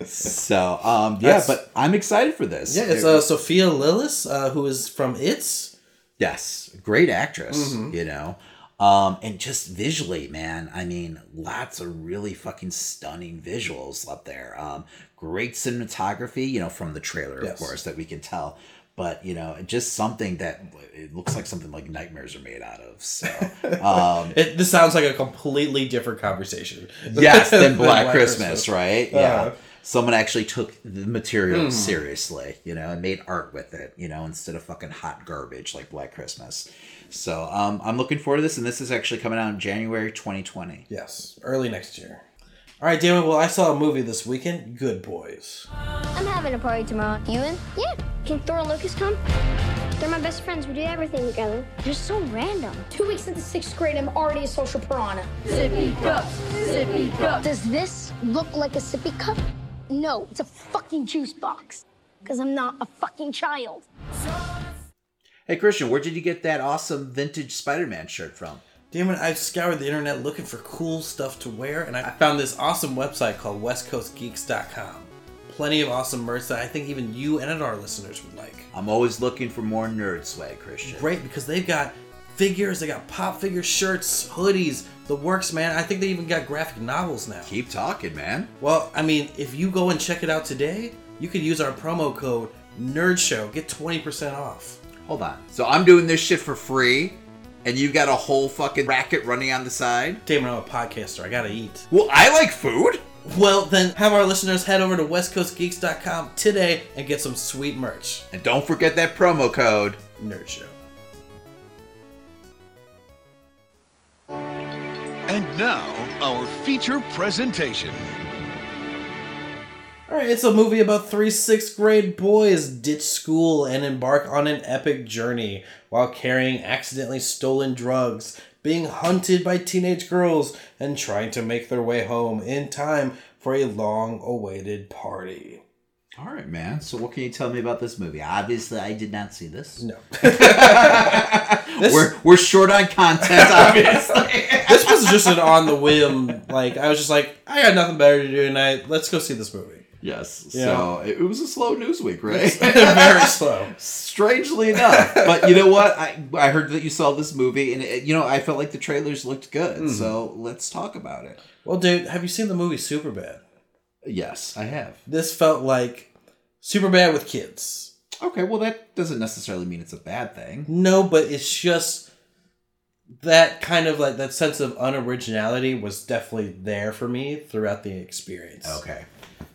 so, um, yeah, That's- but I'm excited for this. Yeah, it's uh, Sophia Lillis, uh, who is from It's. Yes, great actress, Mhm. you know. Um, and just visually, man, I mean, lots of really fucking stunning visuals up there. Um, great cinematography, you know, from the trailer, Yes. of course, that we can tell. But you know, just something that it looks like something like nightmares are made out of. So, um, It, this sounds like a completely different conversation. yes, than Black, Christmas, right? Yeah. Uh, Someone actually took the material Mhm. seriously, you know, and made art with it, you know, instead of fucking hot garbage like Black Christmas. So um, I'm looking forward to this, and this is actually coming out in January 2020. Yes, early next year. All right, Damon. Well, I saw a movie this weekend. Good Boys. I'm having a party tomorrow. You in? Yeah. Can Thor and Lucas come? They're my best friends. We do everything together. You're so random. Two weeks into sixth grade, I'm already a social piranha. Sippy cup, Sippy cup. Does this look like a sippy cup? No, it's a fucking juice box. Because I'm not a fucking child. Hey, Christian, where did you get that awesome vintage Spider Man shirt from? Damon, I've scoured the internet looking for cool stuff to wear, and I found this awesome website called WestCoastGeeks.com. Plenty of awesome merch that I think even you and our listeners would like. I'm always looking for more nerd swag, Christian. Great, because they've got figures, they got pop figure shirts, hoodies, the works, man. I think they even got graphic novels now. Keep talking, man. Well, I mean, if you go and check it out today, you could use our promo code NERDSHOW, get 20% off. Hold on. So I'm doing this shit for free, and you've got a whole fucking racket running on the side? Damon, I'm a podcaster. I gotta eat. Well, I like food. Well, then have our listeners head over to westcoastgeeks.com today and get some sweet merch. And don't forget that promo code. NerdShow. And now, our feature presentation. All right, it's a movie about three sixth grade boys ditch school and embark on an epic journey while carrying accidentally stolen drugs, being hunted by teenage girls, and trying to make their way home in time for a long awaited party. All right, man. So, what can you tell me about this movie? Obviously, I did not see this. No. we're we're short on content, obviously. this was just an on the whim. Like I was just like, I got nothing better to do tonight. Let's go see this movie. Yes. Yeah. So it, was a slow news week, right? Very slow. Strangely enough, but you know what? I I heard that you saw this movie, and it, you know I felt like the trailers looked good. Mhm. So let's talk about it. Well, dude, have you seen the movie Superbad? Yes, I have. This felt like Superbad with kids. Okay, well that doesn't necessarily mean it's a bad thing. No, but it's just that kind of like that sense of unoriginality was definitely there for me throughout the experience. Okay.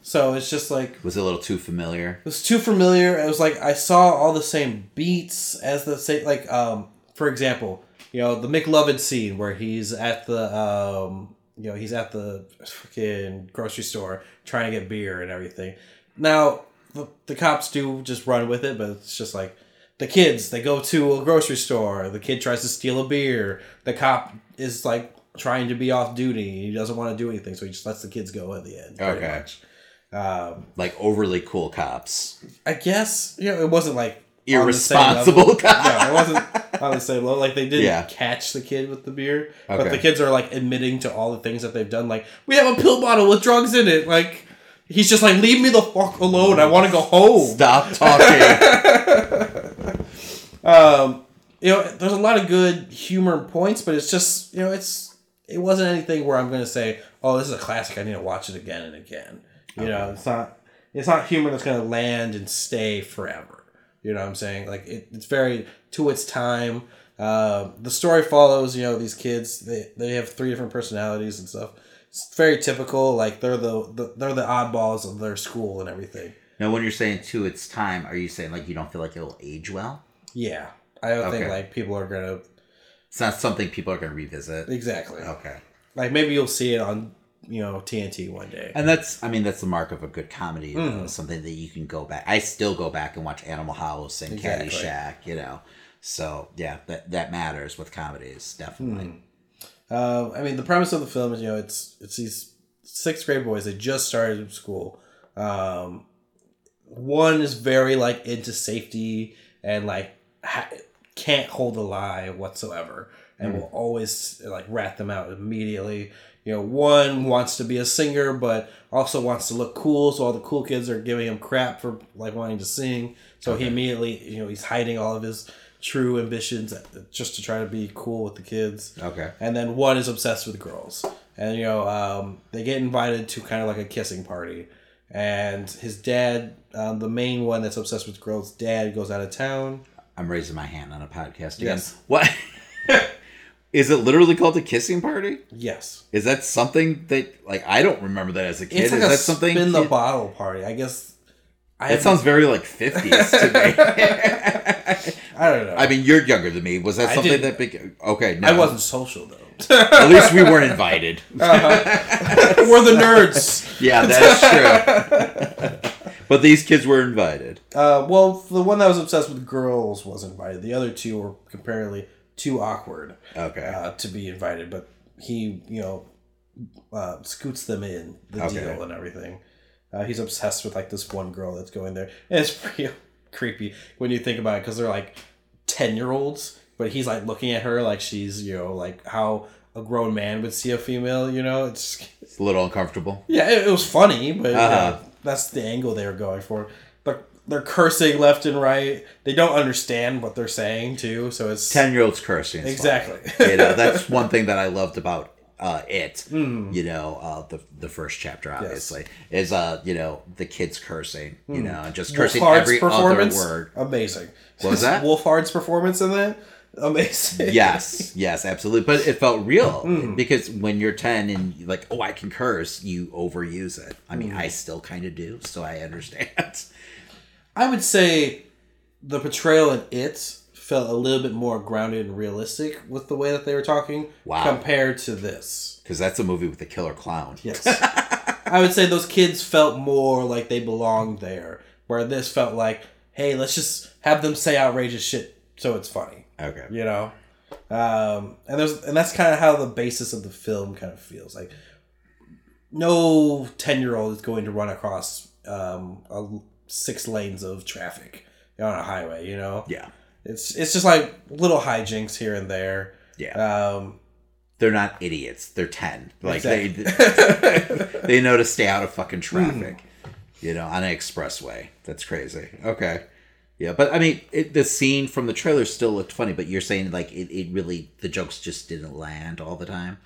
So it's just like Was it a little too familiar? it was too familiar. It was like I saw all the same beats as the same like um for example, you know, the McLovin scene where he's at the um you know, he's at the fucking grocery store trying to get beer and everything. Now, the, the cops do just run with it, but it's just like the kids, they go to a grocery store, the kid tries to steal a beer, the cop is like trying to be off duty, he doesn't want to do anything, so he just lets the kids go at the end. Okay. much. Um, Like overly cool cops. I guess you know it wasn't like on the same Irresponsible cops. No, it wasn't on the same level. Like they didn't Yeah. catch the kid with the beer, but the kids are like admitting to all the things that they've done. Like we have a pill bottle with drugs in it. Like he's just like leave me the fuck alone. I want to go home. Stop talking. um, you know, there's a lot of good humor points, but it's just you know, it's it wasn't anything where I'm gonna say, oh, this is a classic. I need to watch it again and again. You know, it's not it's not humor that's gonna land and stay forever. You know what I'm saying? Like it, it's very to its time. Uh, the story follows, you know, these kids. They they have three different personalities and stuff. It's very typical. Like they're the, the they're the oddballs of their school and everything. now, when you're saying to its time, are you saying like you don't feel like it'll age well? Yeah, I don't think like people are gonna It's not something people are going to revisit. exactly. Okay. Like maybe you'll see it on you know TNT one day. And that's, I mean, that's the mark of a good comedy. You know, Mhm. something that you can go back. I still go back and watch Animal House and Exactly. Caddyshack. You know, so yeah, that that matters with comedies definitely. Uh, I mean, the premise of the film is you know it's it's these sixth grade boys. They just started school. Um, one is very like into safety and like ha- can't hold a lie whatsoever, and Mhm. will always like rat them out immediately. You know, one wants to be a singer, but also wants to look cool. So all the cool kids are giving him crap for like wanting to sing. So he immediately, you know, he's hiding all of his true ambitions just to try to be cool with the kids Okay. and then one is obsessed with girls and you know um, they get invited to kind of like a kissing party and his dad um, the main one that's obsessed with girls dad goes out of town I'm raising my hand on a podcast again. Yes. What? Is it literally called a kissing party? yes Is that something that like I don't remember that as a kid? it's like Is a that something? spin the kid- bottle party i guess I That sounds very like 50s to me. I don't know. I mean, you're younger than me. Was that I something didn't- that big? Okay, no. I wasn't social though. At least we weren't invited. Uh-huh. We're the nerds. yeah, that's true. but these kids were invited. Uh, well, the one that was obsessed with girls was invited. The other two were comparatively too awkward Okay. uh, to be invited. But he, you know, uh, scoots them in the Okay. deal and everything. Uh, he's obsessed with like this one girl that's going there, and it's pretty creepy when you think about it because they're like ten year olds, but he's like looking at her like she's you know like how a grown man would see a female. You know, it's It's a little uncomfortable. yeah, it, it was funny, but uh, Uh-huh. that's the angle they were going for. But they're cursing left and right. They don't understand what they're saying too, so it's Ten year olds cursing. Exactly. you know, that's one thing that I loved about uh, it. Mm. You know, uh, the the first chapter obviously is uh you know the kids cursing. You Mm. know, and just cursing every other word. Amazing. What was that? Wolfhard's performance in that? Amazing. yes, yes, absolutely. But it felt real Mm. because when you're 10 and you're like, oh, I can curse, you overuse it. I mean, Mm. I still kind of do, so I understand. I would say the portrayal in it felt a little bit more grounded and realistic with the way that they were talking Wow. compared to this. Because that's a movie with a killer clown. Yes. I would say those kids felt more like they belonged there, where this felt like, hey, let's just have them say outrageous shit so it's funny. Okay. You know, um, and there's and that's kind of how the basis of the film kind of feels like. No ten year old is going to run across um, a, six lanes of traffic on a highway. You know. Yeah. It's it's just like little hijinks here and there. Yeah. Um, They're not idiots. They're ten. Like Exactly. they they know to stay out of fucking traffic. You know, on an expressway. That's crazy. Okay. Yeah, but I mean, it, the scene from the trailer still looked funny. But you're saying like it, it really the jokes just didn't land all the time.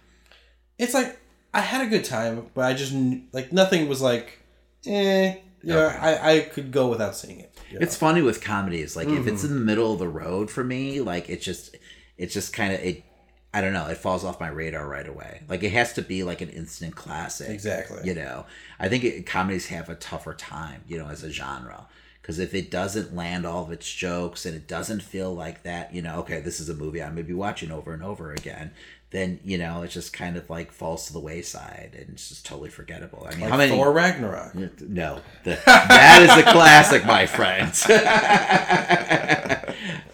it's like I had a good time, but I just like nothing was like, eh. Yeah, Okay. I, I could go without seeing it. know? It's funny with comedies. Like if it's in mm-hmm. the middle of the road for me, like it just it's just kind of it. I don't know. It falls off my radar right away. Like it has to be like an instant classic. Exactly. You know, I think it, comedies have a tougher time. You know, as a genre. Because if it doesn't land all of its jokes and it doesn't feel like that, you know, okay, this is a movie I'm to be watching over and over again, then, you know, it just kind of like falls to the wayside and it's just totally forgettable. I mean, Like how many. Thor Ragnarok. No, the, that is a classic, my friend.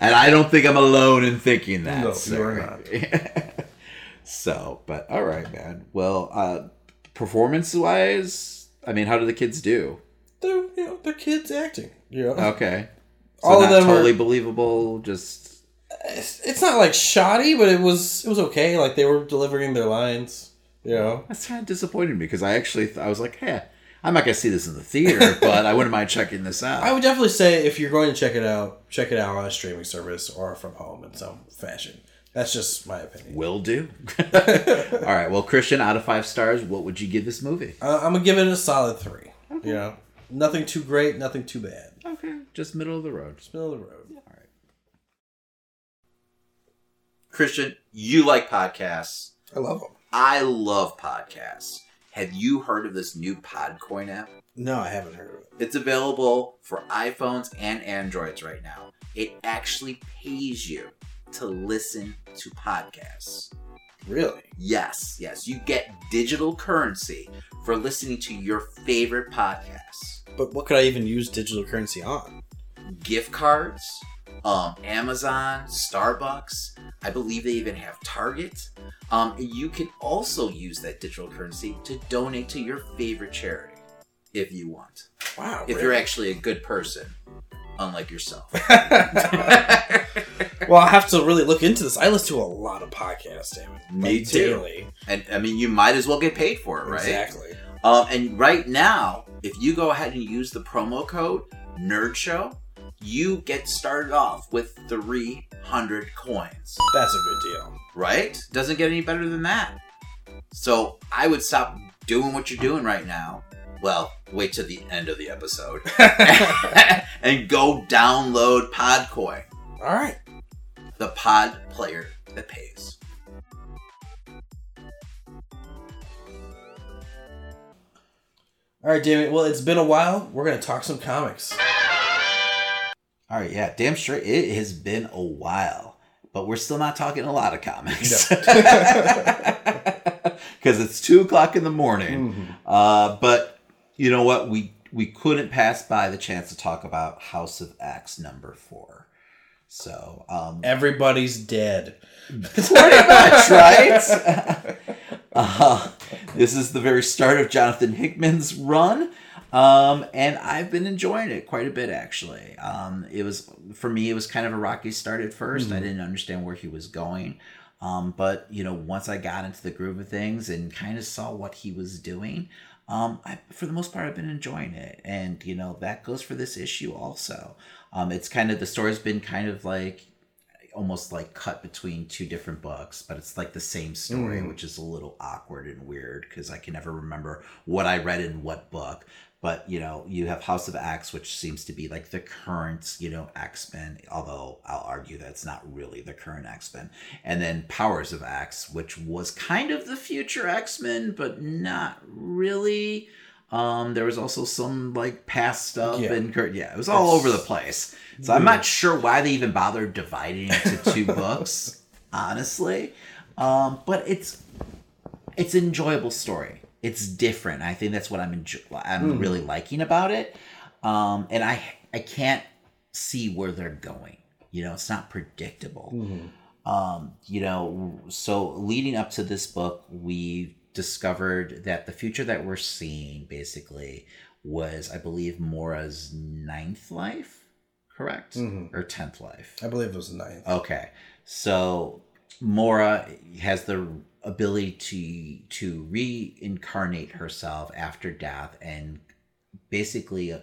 and I don't think I'm alone in thinking that. No, so. you're not. so, but all right, man. Well, uh, performance wise, I mean, how do the kids do? They're you know they're kids acting. You know. Okay, so All of them are- totally believable. Just It's, it's not like shoddy, but it was it was okay. Like they were delivering their lines. You know. that's kind of disappointed me because I actually th- I was like, hey, I'm not gonna see this in the theater, but I wouldn't mind checking this out. I would definitely say if you're going to check it out, check it out on a streaming service or from home in some fashion. That's just my opinion. Will do. all right. Well, Christian, out of five stars, what would you give this movie? Uh, I'm gonna give it a solid three. You know, nothing too great, nothing too bad. Okay, just middle of the road. Just middle of the road. Christian, you like podcasts. I love them. I love podcasts. Have you heard of this new Podcoin app? No, I haven't heard of it. It's available for iPhones and Androids right now. It actually pays you to listen to podcasts. Really? Yes, yes. You get digital currency for listening to your favorite podcasts. But what could I even use digital currency on? Gift cards, um, Amazon, Starbucks. I believe they even have Target. Um, you can also use that digital currency to donate to your favorite charity if you want. Wow. If you're actually a good person, unlike yourself. well, I have to really look into this. I listen to a lot of podcasts, damn it. Me Like, too. Daily. And I mean, you might as well get paid for it, right? Exactly. Um, and right now, if you go ahead and use the promo code Nerd Show, you get started off with 300 coins. That's a good deal. Right? Doesn't get any better than that. So I would stop doing what you're doing right now. Well, wait till the end of the episode and go download Podcoin, All right. the pod player that pays. All right, damn it. Well, it's been a while. We're gonna talk some comics. All right, yeah, damn straight. It has been a while, but we're still not talking a lot of comics because it's two o'clock in the morning. Uh, but you know what? We we couldn't pass by the chance to talk about House of X number four. So um, Everybody's dead. pretty much, right? uh, this is the very start of Jonathan Hickman's run. Um, and I've been enjoying it quite a bit actually. Um, it was for me, it was kind of a rocky start at 1st I Mhm. didn't understand where he was going. Um, but you know, once I got into the groove of things and kind of saw what he was doing, um, I, for the most part, I've been enjoying it. And you know, that goes for this issue also. Um, it's kind of the story's been kind of like almost like cut between two different books, but it's like the same story, Mm. which is a little awkward and weird because I can never remember what I read in what book. But you know, you have House of X, which seems to be like the current, you know, X Men. Although I'll argue that it's not really the current X Men. And then Powers of X, which was kind of the future X Men, but not really. Um, there was also some like past stuff Yeah. and yeah, it was all over the place. So I'm not sure why they even bothered dividing it into two books, honestly. Um, but it's it's an enjoyable story. It's different. I think that's what I'm enjoy- I'm Mhm. really liking about it. Um, and I I can't see where they're going. You know, it's not predictable. Mhm. Um, you know, so leading up to this book, we discovered that the future that we're seeing basically was, I believe, Moira's ninth life, correct? Mhm. Or tenth life. I believe it was ninth. Okay. So Mora has the ability to to reincarnate herself after death and basically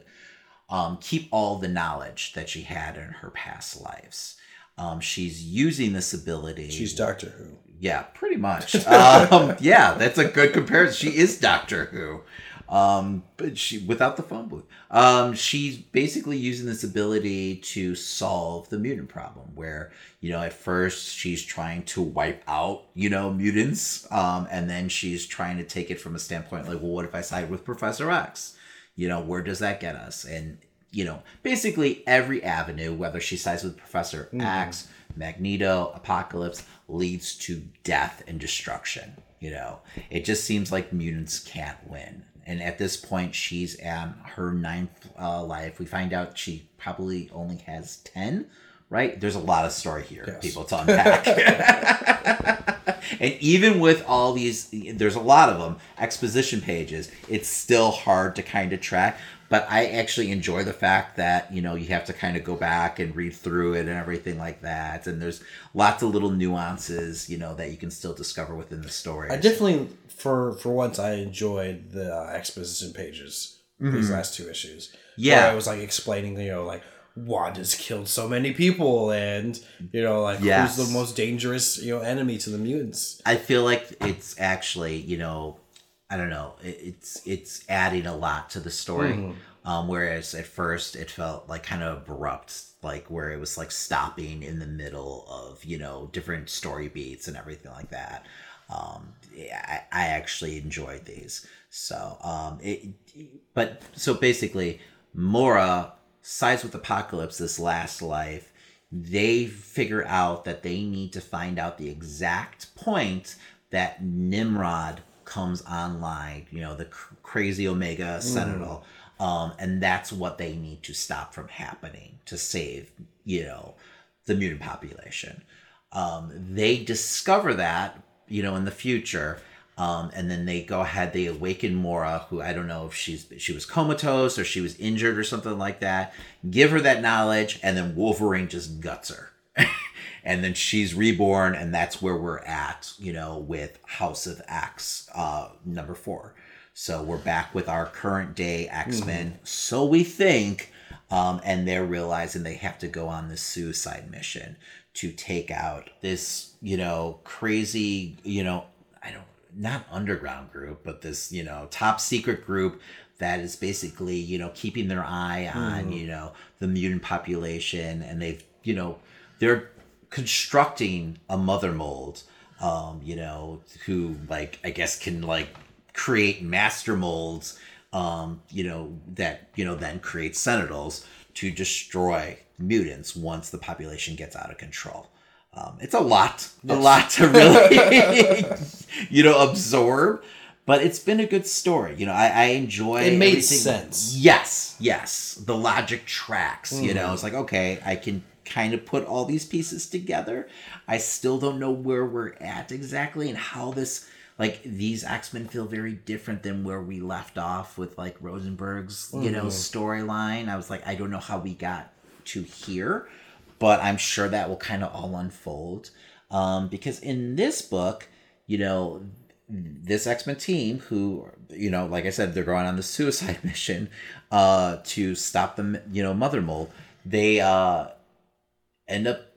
um, keep all the knowledge that she had in her past lives. Um, she's using this ability. She's Doctor Who. Yeah, pretty much. um, yeah, that's a good comparison. She is Doctor Who, um, but she without the phone booth. Um, she's basically using this ability to solve the mutant problem. Where you know, at first she's trying to wipe out you know mutants, um, and then she's trying to take it from a standpoint like, well, what if I side with Professor X? You know, where does that get us? And you know, basically every avenue, whether she sides with Professor Mhm. X, Magneto, Apocalypse, leads to death and destruction. You know, it just seems like mutants can't win. And at this point, she's at her ninth uh, life. We find out she probably only has 10, right? There's a lot of story here, people to unpack. and even with all these, there's a lot of them, exposition pages, it's still hard to kind of track. But I actually enjoy the fact that, you know, you have to kind of go back and read through it and everything like that. And there's lots of little nuances, you know, that you can still discover within the story. I definitely, for for once, I enjoyed the uh, exposition pages. These Mhm. last two issues. Yeah. where I was like explaining, you know, like Wanda's killed so many people, and you know, like Yes. who's the most dangerous, you know, enemy to the mutants. I feel like it's actually, you know, I don't know, it, it's it's adding a lot to the story. Mhm. Um, whereas at first it felt like kind of abrupt, like where it was like stopping in the middle of you know different story beats and everything like that. Um, yeah, I, I actually enjoyed these. So, um, it, but so basically, Moira sides with Apocalypse this last life. They figure out that they need to find out the exact point that Nimrod comes online. You know, the cr- crazy Omega Sentinel. Um, and that's what they need to stop from happening to save, you know, the mutant population. Um, they discover that, you know, in the future. Um, and then they go ahead, they awaken Moira, who I don't know if she's she was comatose or she was injured or something like that. Give her that knowledge, and then Wolverine just guts her. and then she's reborn, and that's where we're at, you know, with House of X, uh, number four. So we're back with our current day X Men. So we think, um, and they're realizing they have to go on this suicide mission to take out this, you know, crazy, you know, I don't, not underground group, but this, you know, top secret group that is basically, you know, keeping their eye on, Mhm. you know, the mutant population, and they've, you know, they're constructing a mother mold, um, you know, who like I guess can like create master molds, um, you know, that you know then create sentinels to destroy mutants once the population gets out of control. Um, it's a lot, a lot to really, you know, absorb. But it's been a good story. You know, I, I enjoy. It made everything- sense. Yes, yes. The logic tracks. You know, Mhm. it's like okay, I can kind of put all these pieces together. I still don't know where we're at exactly and how this like these X-Men feel very different than where we left off with like Rosenberg's, you know, Mhm. storyline. I was like, I don't know how we got to here, but I'm sure that will kind of all unfold. Um, because in this book, you know, this X-Men team who, you know, like I said, they're going on the suicide mission uh to stop the you know, mother mold. They uh end up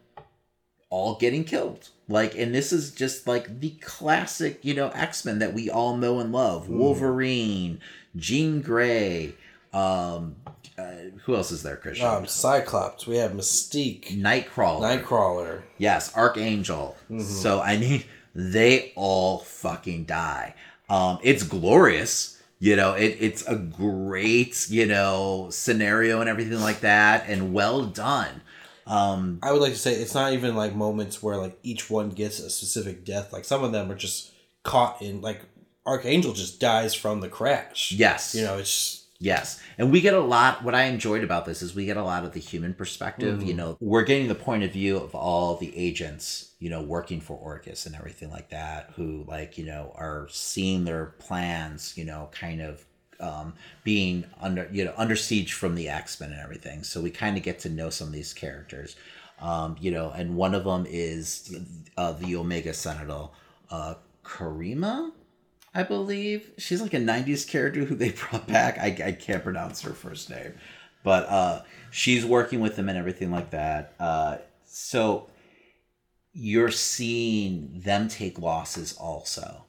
all getting killed. Like, and this is just like the classic, you know, X Men that we all know and love: Mm. Wolverine, Jean Grey. Um, uh, who else is there, Christian? Um, Cyclops. We have Mystique, Nightcrawler. Nightcrawler. Yes, Archangel. Mhm. So I mean, they all fucking die. Um, it's glorious. You know, it, it's a great, you know, scenario and everything like that, and well done. Um, I would like to say it's not even like moments where like each one gets a specific death. Like some of them are just caught in like Archangel just dies from the crash. Yes. You know, it's Yes. And we get a lot what I enjoyed about this is we get a lot of the human perspective, you Mhm. know. We're getting the point of view of all the agents, you know, working for Orchis and everything like that who like, you know, are seeing their plans, you know, kind of um, being under you know under siege from the X-Men and everything. So we kind of get to know some of these characters. Um, you know, and one of them is uh, the Omega Sentinel, uh, Karima, I believe. She's like a 90s character who they brought back. I, I can't pronounce her first name. But uh, she's working with them and everything like that. Uh, so you're seeing them take losses also.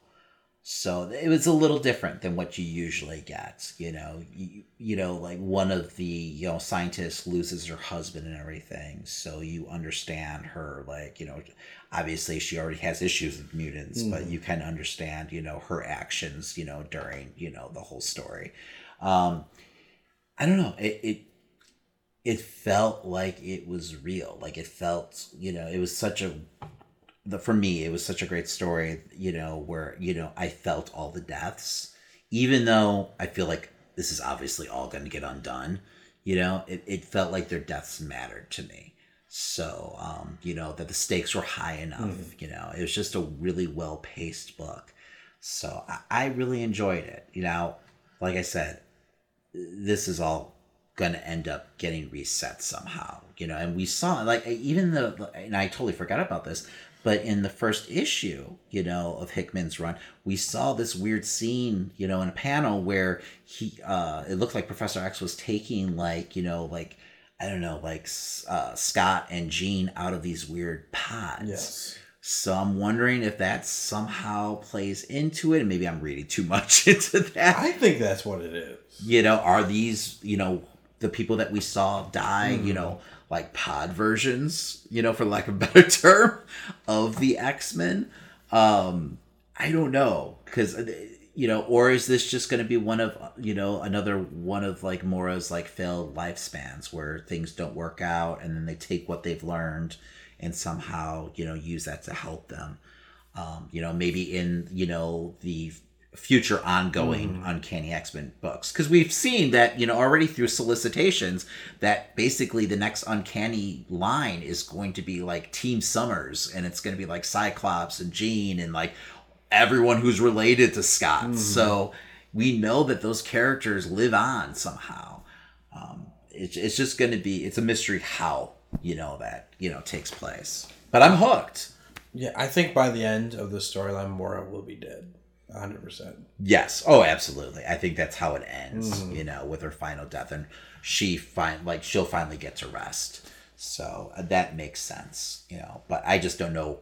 So it was a little different than what you usually get. You know, you, you know, like one of the you know scientists loses her husband and everything, so you understand her. Like you know, obviously she already has issues with mutants, but Mhm. you kind of understand you know her actions. You know, during you know the whole story. Um, I don't know. It it it felt like it was real. Like it felt you know it was such a the for me it was such a great story you know where you know i felt all the deaths even though i feel like this is obviously all going to get undone you know it, it felt like their deaths mattered to me. So um you know that the stakes were high enough Mhm. you know it was just a really well paced book. So I, I really enjoyed it you know. Like i said this is all going to end up getting reset somehow you know and we saw like even the and i totally forgot about this but in the first issue you know of hickman's run we saw this weird scene you know in a panel where he uh it looked like professor x was taking like you know like i don't know like uh, scott and jean out of these weird pods Yes. so i'm wondering if that somehow plays into it and maybe i'm reading too much into that I think that's what it is. you know are these you know the people that we saw die you Mhm. know like pod versions you know for lack of a better term of the x-men. Um i don't know because you know or is this just going to be one of you know another one of like moira's like failed lifespans where things don't work out and then they take what they've learned and somehow you know use that to help them? Um you know maybe in you know the future ongoing uncanny x-men books. Because we've seen that you know already through solicitations that basically the next uncanny line is going to be like team summers and it's going to be like cyclops and jean and like everyone who's related to scott. Mhm. so we know that those characters live on somehow. Um, it's, it's just going to be it's a mystery how you know that you know takes place. But i'm hooked. Yeah, I think by the end of the storyline, Moira will be dead. 100%. Yes. Oh, absolutely. I think that's how it ends. Mhm. You know, with her final death, and she find like she'll finally get to rest. So uh, that makes sense. You know, but I just don't know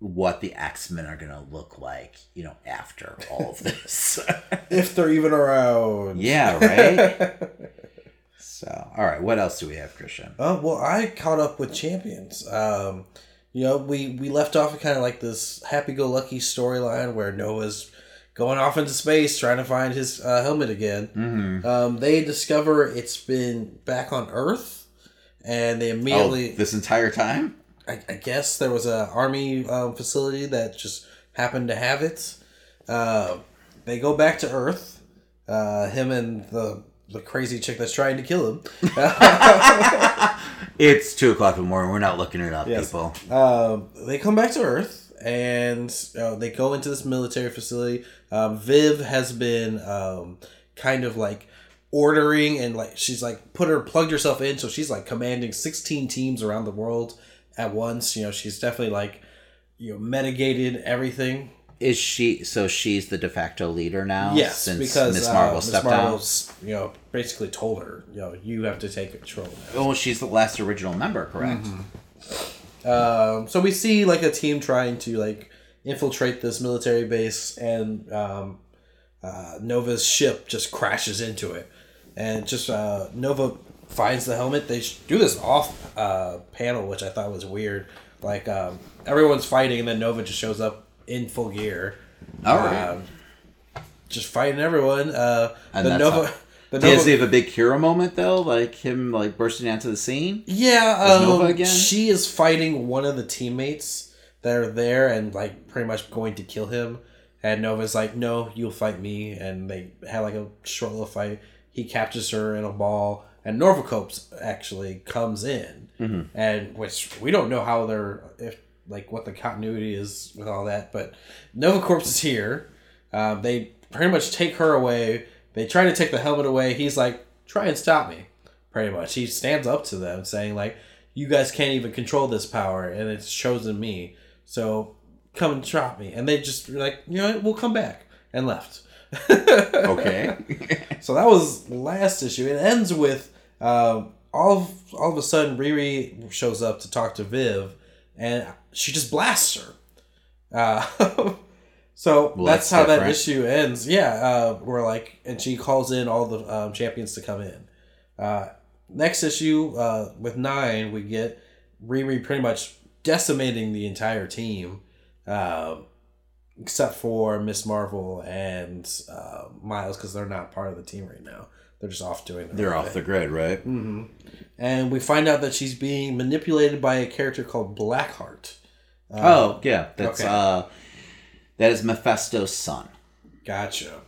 what the X Men are gonna look like. You know, after all of this. If they're even around. yeah. Right. so, all right. What else do we have, Christian? Oh well, I caught up with Champions. Um, you know, we we left off kind of like this happy-go-lucky storyline where Nova's going off into space trying to find his uh, helmet again. Mhm. Um, they discover it's been back on Earth, and they immediately oh, this entire time. I, I guess there was a army um, facility that just happened to have it. Uh, they go back to Earth. Uh, him and the the crazy chick that's trying to kill him. It's two o'clock in the morning. We're not looking it up, Yes. people. Um, they come back to Earth and uh, they go into this military facility. Um, Viv has been um, kind of like ordering and like she's like put her plugged herself in, so she's like commanding sixteen teams around the world at once. You know, she's definitely like you know mitigated everything. Is she so she's the de facto leader now? Yes, since because Miss uh, Marvel Miss stepped Marvel's you know basically told her you know you have to take control now. Oh, she's the last original member, correct? Um, so we see like a team trying to like infiltrate this military base, and um, uh, Nova's ship just crashes into it, and just uh, Nova finds the helmet. They do this off uh, panel, which I thought was weird. Like um, everyone's fighting, and then Nova just shows up in full gear. All right. Um, just fighting everyone. Uh, And the Nova. how- The Does he have a big hero moment though, like him like bursting onto the scene? Yeah, As Nova um, again? she is fighting one of the teammates that are there and like pretty much going to kill him. And Nova's like, "No, you'll fight me." And they had like a short little fight. He captures her in a ball, and Nova Corps actually comes in, Mhm. and which we don't know how they're if like what the continuity is with all that, but Nova Corps is here. Um, they pretty much take her away. They try to take the helmet away. He's like, "Try and stop me." Pretty much, he stands up to them, saying like, "You guys can't even control this power, and it's chosen me. So come and stop me." And they just were like, "You know, what? we'll come back," and left. Okay. so that was last issue. It ends with uh, all of, all of a sudden Riri shows up to talk to Viv, and she just blasts her. Uh, so Well, that's, that's how that issue ends. Yeah, uh, we're like, and she calls in all the um, champions to come in. Uh, next issue uh, with nine, we get Riri pretty much decimating the entire team, um, except for Miss Marvel and uh, Miles because they're not part of the team right now. They're just off doing. their They're off the grid, right? hmm And we find out that she's being manipulated by a character called Blackheart. Uh, oh yeah, that's okay. uh, that is Mephisto's son. Gotcha.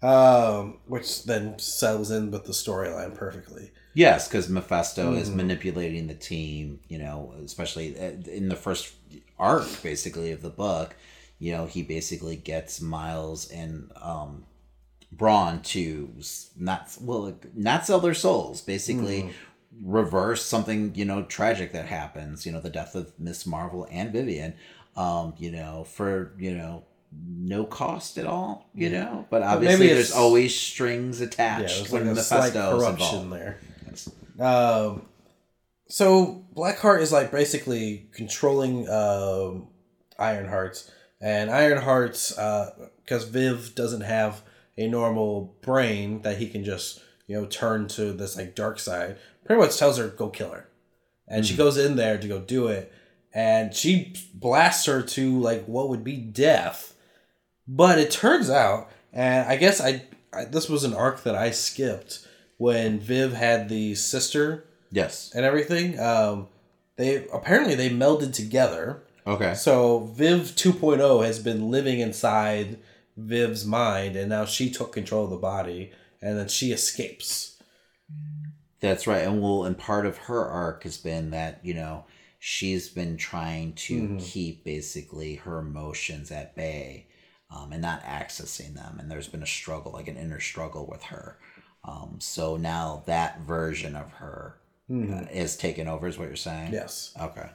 Um, which then settles in with the storyline perfectly. Yes, because Mephisto is Mhm. manipulating the team. You know, especially uh, in the first arc, basically of the book. You know, he basically gets Miles and um, Brawn to not well, not sell their souls. Basically, Mhm. reverse something you know tragic that happens. You know, the death of Miss Marvel and Vivian. Um, you know, for you know no cost at all. You know, but But obviously maybe there's always strings attached there's when like Mephisto is corruption involved. there. Um, so Blackheart is like basically controlling um, Ironheart, and Ironheart, because Viv doesn't have a normal brain that he can just you know turn to this like dark side. Pretty much tells her go kill her, and she Mhm. goes in there to go do it, and she blasts her to like what would be death. But it turns out, and I guess I, I this was an arc that I skipped when Viv had the sister Yes. and everything. Um, they apparently they melded together. Okay. So Viv 2.0 has been living inside Viv's mind, and now she took control of the body, and then she escapes. That's right. And well, and part of her arc has been that, you know, she's been trying to Mhm. keep basically her emotions at bay um, and not accessing them. And there's been a struggle, like an inner struggle with her. Um, so now that version of her Mhm. uh, is taken over, is what you're saying? Yes. Okay.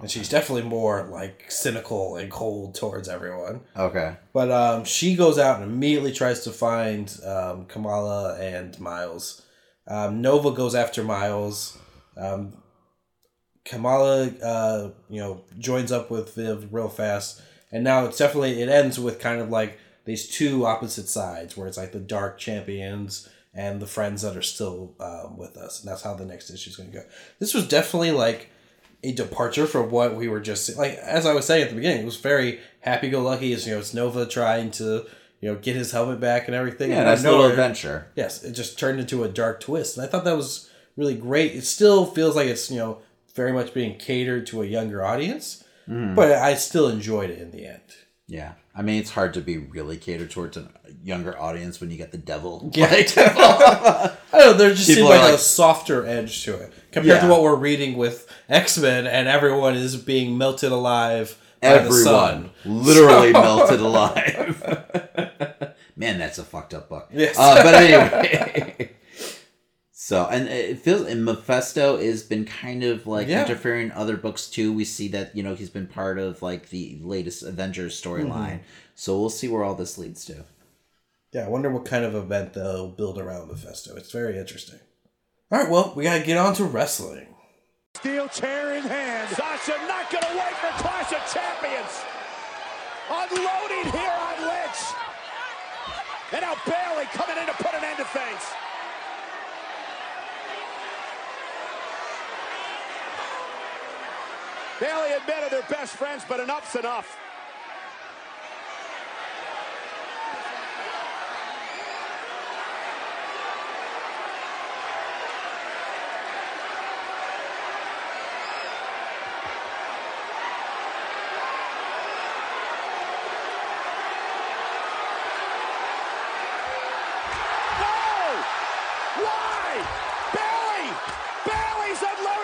And she's definitely more like cynical and cold towards everyone. Okay. But um, she goes out and immediately tries to find um, Kamala and Miles. Um, Nova goes after Miles. Um, Kamala, uh, you know, joins up with Viv real fast, and now it's definitely it ends with kind of like these two opposite sides, where it's like the dark champions and the friends that are still um, with us, and that's how the next issue is going to go. This was definitely like a departure from what we were just like as I was saying at the beginning. It was very happy go lucky. It's you know it's Nova trying to you know get his helmet back and everything. Yeah, And nice little adventure. Yes, it just turned into a dark twist, and I thought that was really great. It still feels like it's you know very much being catered to a younger audience, Mhm. but I still enjoyed it in the end. Yeah. I mean, it's hard to be really catered towards a younger audience when you get the devil. Yeah. Like, I don't know. There just seemed are like, a softer edge to it compared to what we're reading with X Men, and everyone is being melted alive by the Everyone sun. literally So- melted alive. Man, that's a fucked up book. Yes. Uh, but anyway. So, and it feels, and Mephisto has been kind of like Yeah. interfering in other books too. We see that, you know, he's been part of like the latest Avengers storyline. Mhm. So we'll see where all this leads to. Yeah, I wonder what kind of event they'll build around Mephisto. It's very interesting. All right, well, we gotta get on to wrestling. Steel chair in hand. Sasha not going to wait for Clash of Champions. Unloading here on Lynch. And now Bayley coming in to put an end to things. Bayley admitted they're best friends, but enough's enough.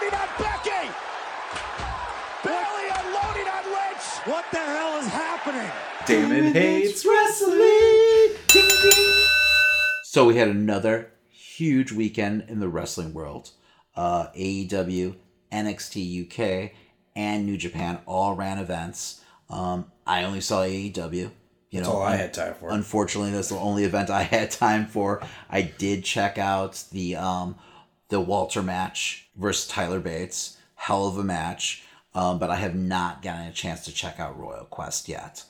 unloading on Becky. Bayley unloading on Lynch. What the hell is happening? Damon hates wrestling. Ding, ding. So we had another huge weekend in the wrestling world. Uh, AEW, NXT UK, and New Japan all ran events. Um, I only saw AEW. You That's know, all I had time for. Unfortunately, that's the only event I had time for. I did check out the um, the Walter match versus Tyler Bates. Hell of a match. Um, but I have not gotten a chance to check out Royal Quest yet.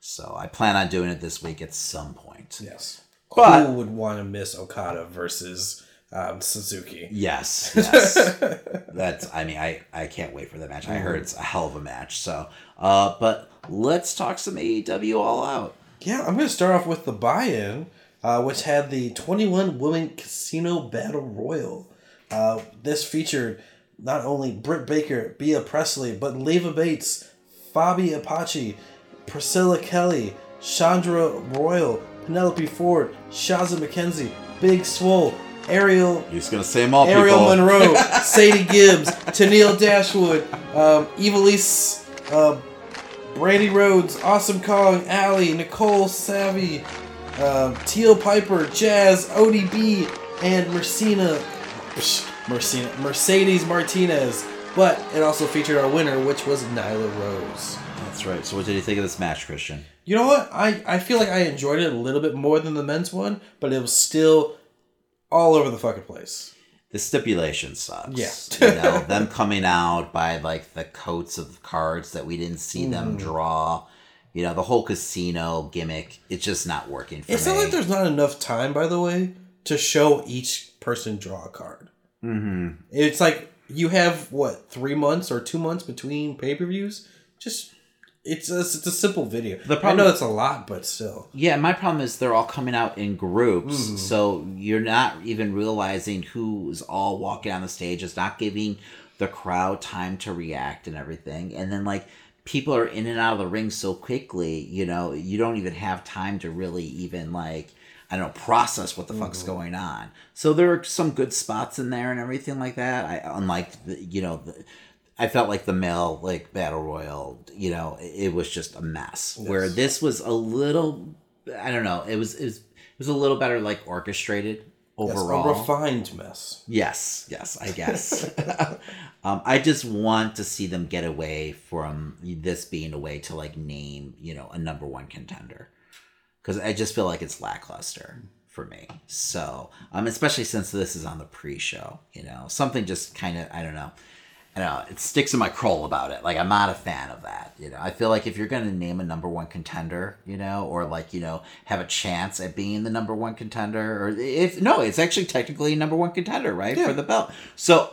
So I plan on doing it this week at some point. Yes. But- Who would want to miss Okada versus um, Suzuki? Yes, yes. That's. I mean, I I can't wait for the match. I heard it's a hell of a match. So, uh, but let's talk some AEW All Out. Yeah, I'm going to start off with the buy-in, uh, which had the 21 Women Casino Battle Royal. Uh, this featured not only Britt Baker, Bea Presley, but Leva Bates, Fabi Apache, Priscilla Kelly, Chandra Royal, Penelope Ford, Shazza McKenzie, Big Swole, Ariel You're just gonna say them all, Ariel people. Monroe, Sadie Gibbs, Tenille Dashwood, um, Ivelisse, uh, Brandi Rhodes, Awesome Kong, Allie, Nicole Savoy, um, Teal Piper, Jazz, ODB, and Mercina, psh, Mercina, Mercedes Martinez. But it also featured our winner, which was Nyla Rose. That's right. So, what did you think of this match, Christian? You know what? I, I feel like I enjoyed it a little bit more than the men's one, but it was still all over the fucking place. The stipulation sucks. Yeah. you know, them coming out by like the coats of cards that we didn't see them Mhm. draw. You know, the whole casino gimmick. It's just not working for It's me. not like there's not enough time, by the way, to show each person draw a card. mm-hmm. It's like you have what three months or two months between pay per views. Just it's a, it's a simple video. The I problem- know it's a lot, but still. Yeah, my problem is they're all coming out in groups, Mhm. so you're not even realizing who's all walking on the stage. It's not giving the crowd time to react and everything. And then like people are in and out of the ring so quickly, you know, you don't even have time to really even like I don't know process what the fuck's going on. So there are some good spots in there and everything like that. I unlike the, you know the, I felt like the male like battle royal, you know, it, it was just a mess. Where this was a little, I don't know, it was it was, it was a little better like orchestrated overall. Yes, a refined mess. Yes, yes, I guess. um, I just want to see them get away from this being a way to like name, you know, a number one contender, because I just feel like it's lackluster for me. So, um, especially since this is on the pre-show, you know, something just kind of, I don't know. I know, it sticks in my crawl about it. Like I'm not a fan of that. You know, I feel like if you're gonna name a number one contender, you know, or like you know have a chance at being the number one contender, or if no, it's actually technically a number one contender, right, for the belt. So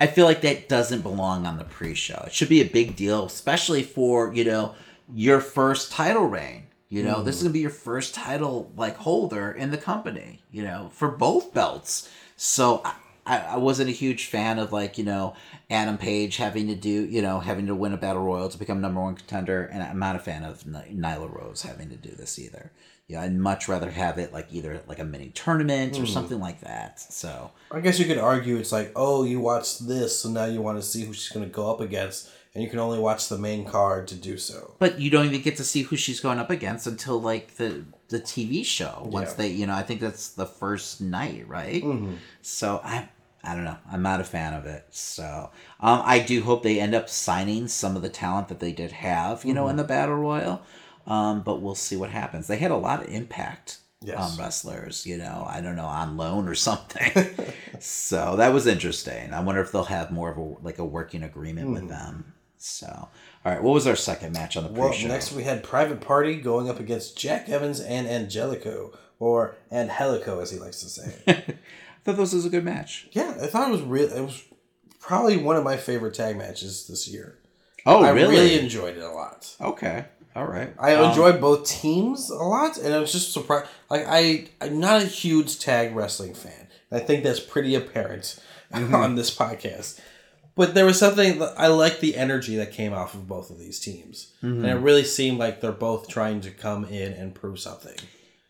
I feel like that doesn't belong on the pre-show. It should be a big deal, especially for you know your first title reign. You know, this is gonna be your first title like holder in the company. You know, for both belts. So I, I wasn't a huge fan of like you know Adam Page having to do you know having to win a battle royal to become number one contender, and I'm not a fan of Ny- Nyla Rose having to do this either. Yeah, I'd much rather have it like either like a mini tournament or Mhm. something like that. So I guess you could argue it's like, oh, you watched this, so now you want to see who she's going to go up against, and you can only watch the main card to do so. But you don't even get to see who she's going up against until like the the TV show. Once Yeah. they, you know, I think that's the first night, right? Mhm. So I, I don't know. I'm not a fan of it. So um, I do hope they end up signing some of the talent that they did have, you know, in Mhm. the battle royal. Um, but we'll see what happens. They had a lot of impact. Yes. Um, wrestlers, you know, I don't know, on loan or something. so that was interesting. I wonder if they'll have more of a like a working agreement with Mhm. them. So, all right, what was our second match on the Well, pre-show? next we had Private Party going up against Jack Evans and Angelico, or Angelico as he likes to say. I thought this was a good match. yeah, I thought it was real. It was probably one of my favorite tag matches this year. Oh, I really? really enjoyed it a lot. Okay, all right. I Um, enjoyed both teams a lot, and I was just surprised. Like I, I'm not a huge tag wrestling fan. I think that's pretty apparent Mhm. on this podcast. But there was something that I like the energy that came off of both of these teams, Mhm. and it really seemed like they're both trying to come in and prove something.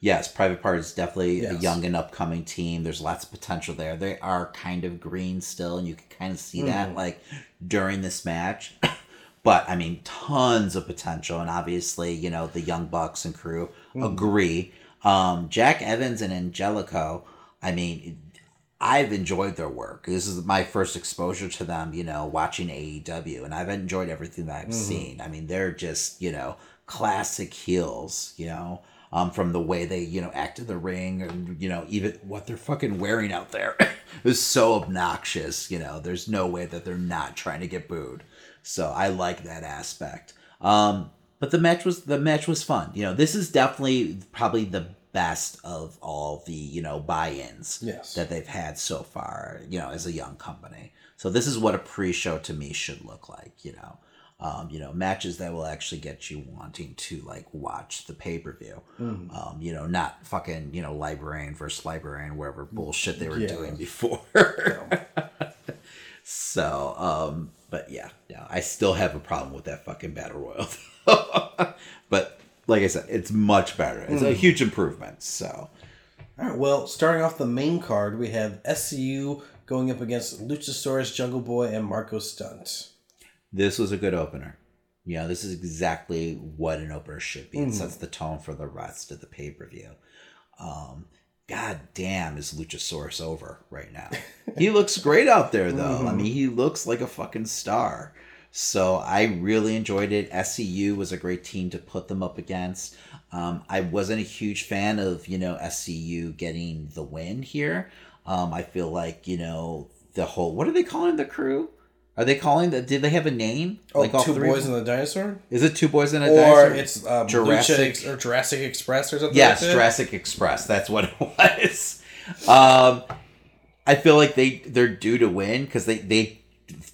Yes, Private Part is definitely a young and upcoming team. There's lots of potential there. They are kind of green still, and you can kind of see that Mhm. like during this match. but I mean, tons of potential, and obviously, you know, the Young Bucks and crew Mhm. agree. Um, Jack Evans and Angelico. I mean, I've enjoyed their work. This is my first exposure to them, you know, watching AEW, and I've enjoyed everything that I've Mhm. seen. I mean, they're just, you know, classic heels, you know, um, from the way they, you know, act in the ring and, you know, even what they're fucking wearing out there is so obnoxious, you know, there's no way that they're not trying to get booed. So I like that aspect. Um, but the match was the match was fun. You know, this is definitely probably the best of all the you know buy-ins Yes. that they've had so far. You know, as a young company. So this is what a pre-show to me should look like. You know, um, you know matches that will actually get you wanting to like watch the pay-per-view. Mhm. Um, you know, not fucking you know librarian versus librarian, wherever bullshit they were Yeah. doing before. So, um, but yeah, yeah, I still have a problem with that fucking battle royal. but like I said, it's much better. It's a Mm. huge improvement. So, All right. Well, starting off the main card, we have SCU going up against Luchasaurus, Jungle Boy, and Marco Stunt. This was a good opener. You know, this is exactly what an opener should be. It Mhm. sets the tone for the rest of the pay per view. Um, God damn, is Luchasaurus over right now? he looks great out there, though. I Mhm. mean, he looks like a fucking star. So I really enjoyed it. SCU was a great team to put them up against. Um, I wasn't a huge fan of you know SCU getting the win here. Um, I feel like you know the whole what are they calling the crew? Are they calling that? Did they have a name? Oh, all Two Boys and the Dinosaur? Is it Two Boys and a or Dinosaur? Or it's um, Jurassic. Ex- or Jurassic Express or something Yes, like that? Jurassic Express. That's what it was. Um, I feel like they they're due to win because they they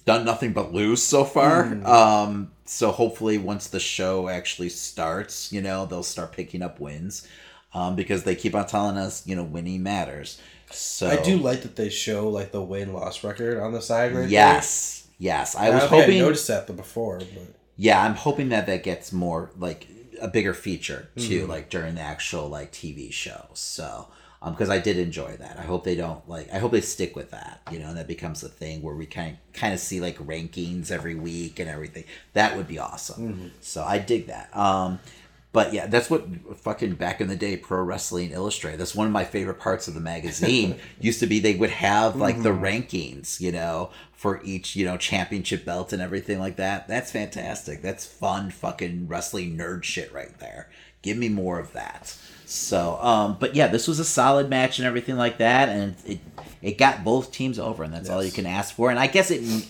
done nothing but lose so far. Mm. Um, so hopefully once the show actually starts, you know, they'll start picking up wins. Um, because they keep on telling us, you know, winning matters. So I do like that they show like the win loss record on the side right Yes, yes. I there. was hoping. noticed that the before, but Yeah, I'm hoping that that gets more like a bigger feature too, Mhm. like during the actual like TV show. So, um, because I did enjoy that. I hope they don't like. I hope they stick with that. You know, and that becomes a thing where we kind kind of see like rankings every week and everything. That would be awesome. Mhm. So I dig that. Um, but yeah, that's what fucking back in the day, Pro Wrestling Illustrated. That's one of my favorite parts of the magazine. used to be they would have like the Mhm. rankings, you know, for each you know championship belt and everything like that. That's fantastic. That's fun, fucking wrestling nerd shit right there. Give me more of that. So, um, but yeah, this was a solid match and everything like that, and it it got both teams over, and that's all you can ask for. And I guess it,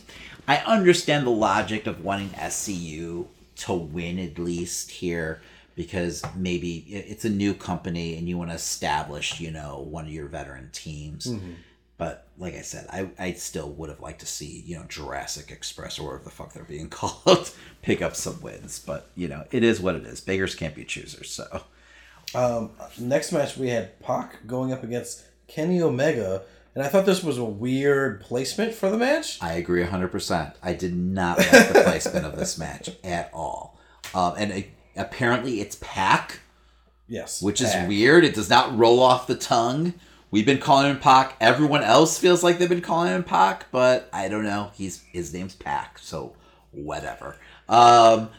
I understand the logic of wanting SCU to win at least here because maybe it's a new company and you want to establish, you know, one of your veteran teams. Mhm. But like I said, I, I still would have liked to see, you know, Jurassic Express or whatever the fuck they're being called pick up some wins. But, you know, it is what it is. Beggars can't be choosers. So, Um, next match we had Pac going up against Kenny Omega, and I thought this was a weird placement for the match. I agree 100%. I did not like the placement of this match at all. Um, and it, apparently it's Pac, Yes, which is weird. It does not roll off the tongue. We've been calling him Pac. Everyone else feels like they've been calling him Pac, but I don't know. He's his name's Pac, so whatever. Um,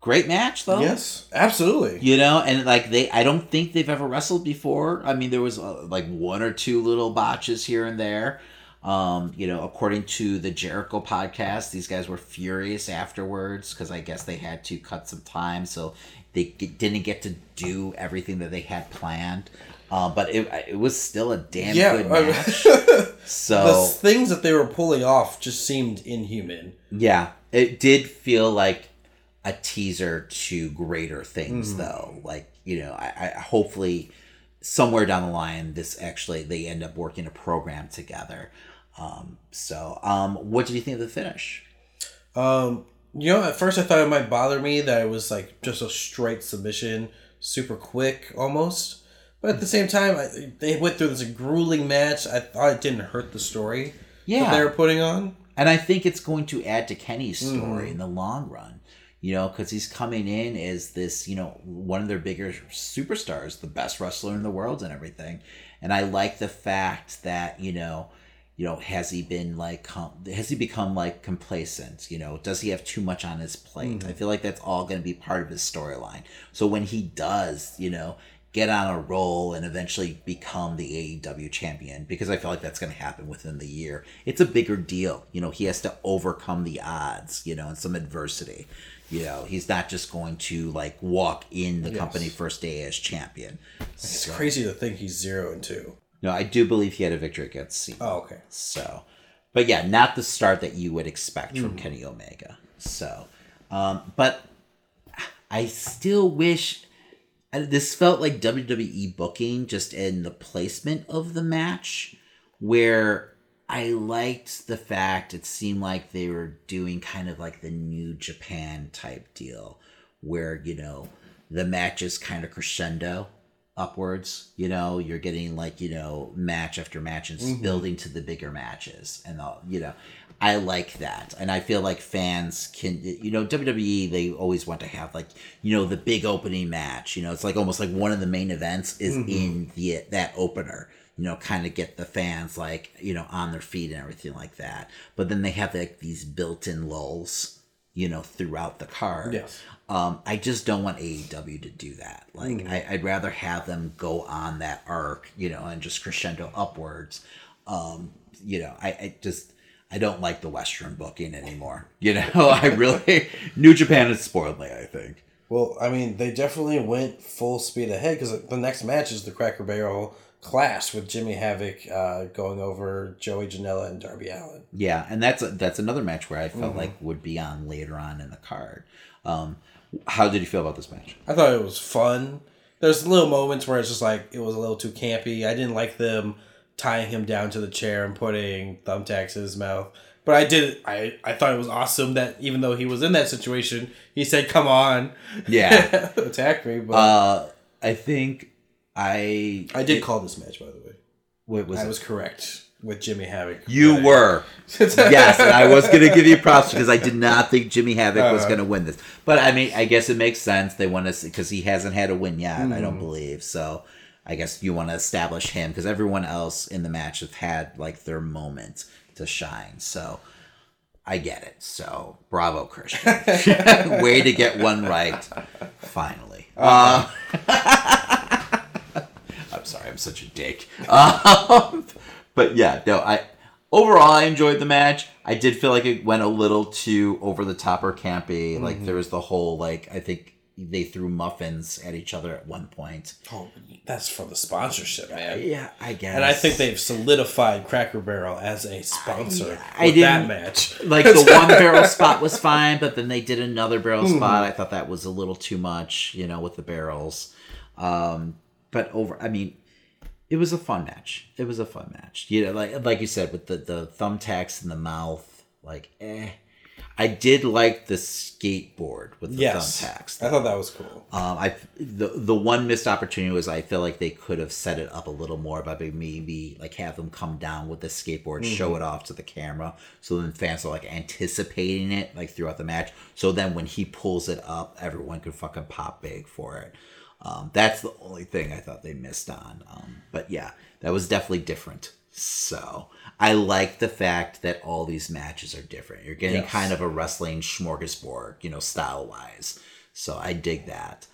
great match though. Yes, absolutely. You know, and like they, I don't think they've ever wrestled before. I mean, there was uh, like one or two little botches here and there. Um, you know, according to the Jericho podcast, these guys were furious afterwards because I guess they had to cut some time, so they g- didn't get to do everything that they had planned. Uh, but it, it was still a damn Yeah, good match. the so things that they were pulling off just seemed inhuman. yeah, it did feel like a teaser to greater things, Mhm. though. Like you know, I, I hopefully somewhere down the line, this actually they end up working a program together. Um, so, um, what did you think of the finish? Um, you know, at first I thought it might bother me that it was like just a straight submission, super quick almost. But at the same time, I, they went through this grueling match. I thought it didn't hurt the story that Yeah. they were putting on. And I think it's going to add to Kenny's story Mhm. in the long run. you know, because he's coming in as this, you know, one of their bigger superstars, the best wrestler in the world and everything. And I like the fact that, you know, you know, has he been like, has he become like complacent? You know, does he have too much on his plate? Mhm. I feel like that's all going to be part of his storyline. So when he does, you know, get on a roll and eventually become the AEW champion, because I feel like that's going to happen within the year, it's a bigger deal. You know, he has to overcome the odds, you know, and some adversity. You know, he's not just going to like walk in the Yes. company first day as champion. It's crazy to think he's zero and two. No, I do believe he had a victory against CIMA. Oh, okay. So, but yeah, not the start that you would expect from Mhm. Kenny Omega. So, um, but I still wish this felt like WWE booking just in the placement of the match, where I liked the fact it seemed like they were doing kind of like the New Japan type deal, where you know the match is kind of crescendo upwards. You know, you're getting like you know match after match and Mhm. building to the bigger matches, and all you know. I like that, and I feel like fans can, you know, WWE they always want to have like, you know, the big opening match. You know, it's like almost like one of the main events is Mhm. in the that opener. You know, kind of get the fans like you know on their feet and everything like that. But then they have like these built-in lulls, you know, throughout the card. Yes. Um, I just don't want AEW to do that. Like, Mhm. I, I'd rather have them go on that arc, you know, and just crescendo upwards. Um, you know, I, I just I don't like the Western booking anymore. You know, I really New Japan has spoiled me. I think. Well, I mean, they definitely went full speed ahead because the next match is the Cracker Barrel Clash with Jimmy Havoc uh, going over Joey Janela and Darby Allin. Yeah, and that's that's another match where I felt Mhm. like would be on later on in the card. Um, how did you feel about this match? I thought it was fun. There's little moments where it's just like it was a little too campy. I didn't like them tying him down to the chair and putting thumbtacks in his mouth. But I did. I I thought it was awesome that even though he was in that situation, he said, "Come on, Yeah. attack me." But Uh, I think I I did call this match by the way. What was I it? was correct with Jimmy Havoc. You were. yes, and I was going to give you props because I did not think Jimmy Havoc was Uh-huh. going to win this. But I mean, I guess it makes sense. They want to because he hasn't had a win yet. I don't Mhm. believe so. I guess you want to establish him because everyone else in the match have had like their moment to shine. So I get it. So bravo, Christian. Way to get one right. Finally. Uh, I'm sorry, I'm such a dick. Um, but yeah, no, I overall I enjoyed the match. I did feel like it went a little too over the top or campy. Like Mhm. there was the whole like I think they threw muffins at each other at one point. Oh, that's for the sponsorship, man. Yeah, I guess. And I think they've solidified Cracker Barrel as a sponsor I with didn't that match. like the one barrel spot was fine, but then they did another barrel Mhm. spot. I thought that was a little too much, you know, with the barrels. Um, but over, I mean, it was a fun match. It was a fun match. You know, like like you said, with the the thumbtacks in the mouth, like eh. I did like the skateboard with the Yes. thumbtacks. I thought that was cool. Um, I the the one missed opportunity was I feel like they could have set it up a little more by maybe like have them come down with the skateboard, show Mhm. it off to the camera, so then fans are like anticipating it like throughout the match. So then when he pulls it up, everyone could fucking pop big for it. Um, that's the only thing I thought they missed on. Um, but yeah, that was definitely different. So I like the fact that all these matches are different. You're getting Yes. kind of a wrestling smorgasbord, you know, style wise. So I dig that.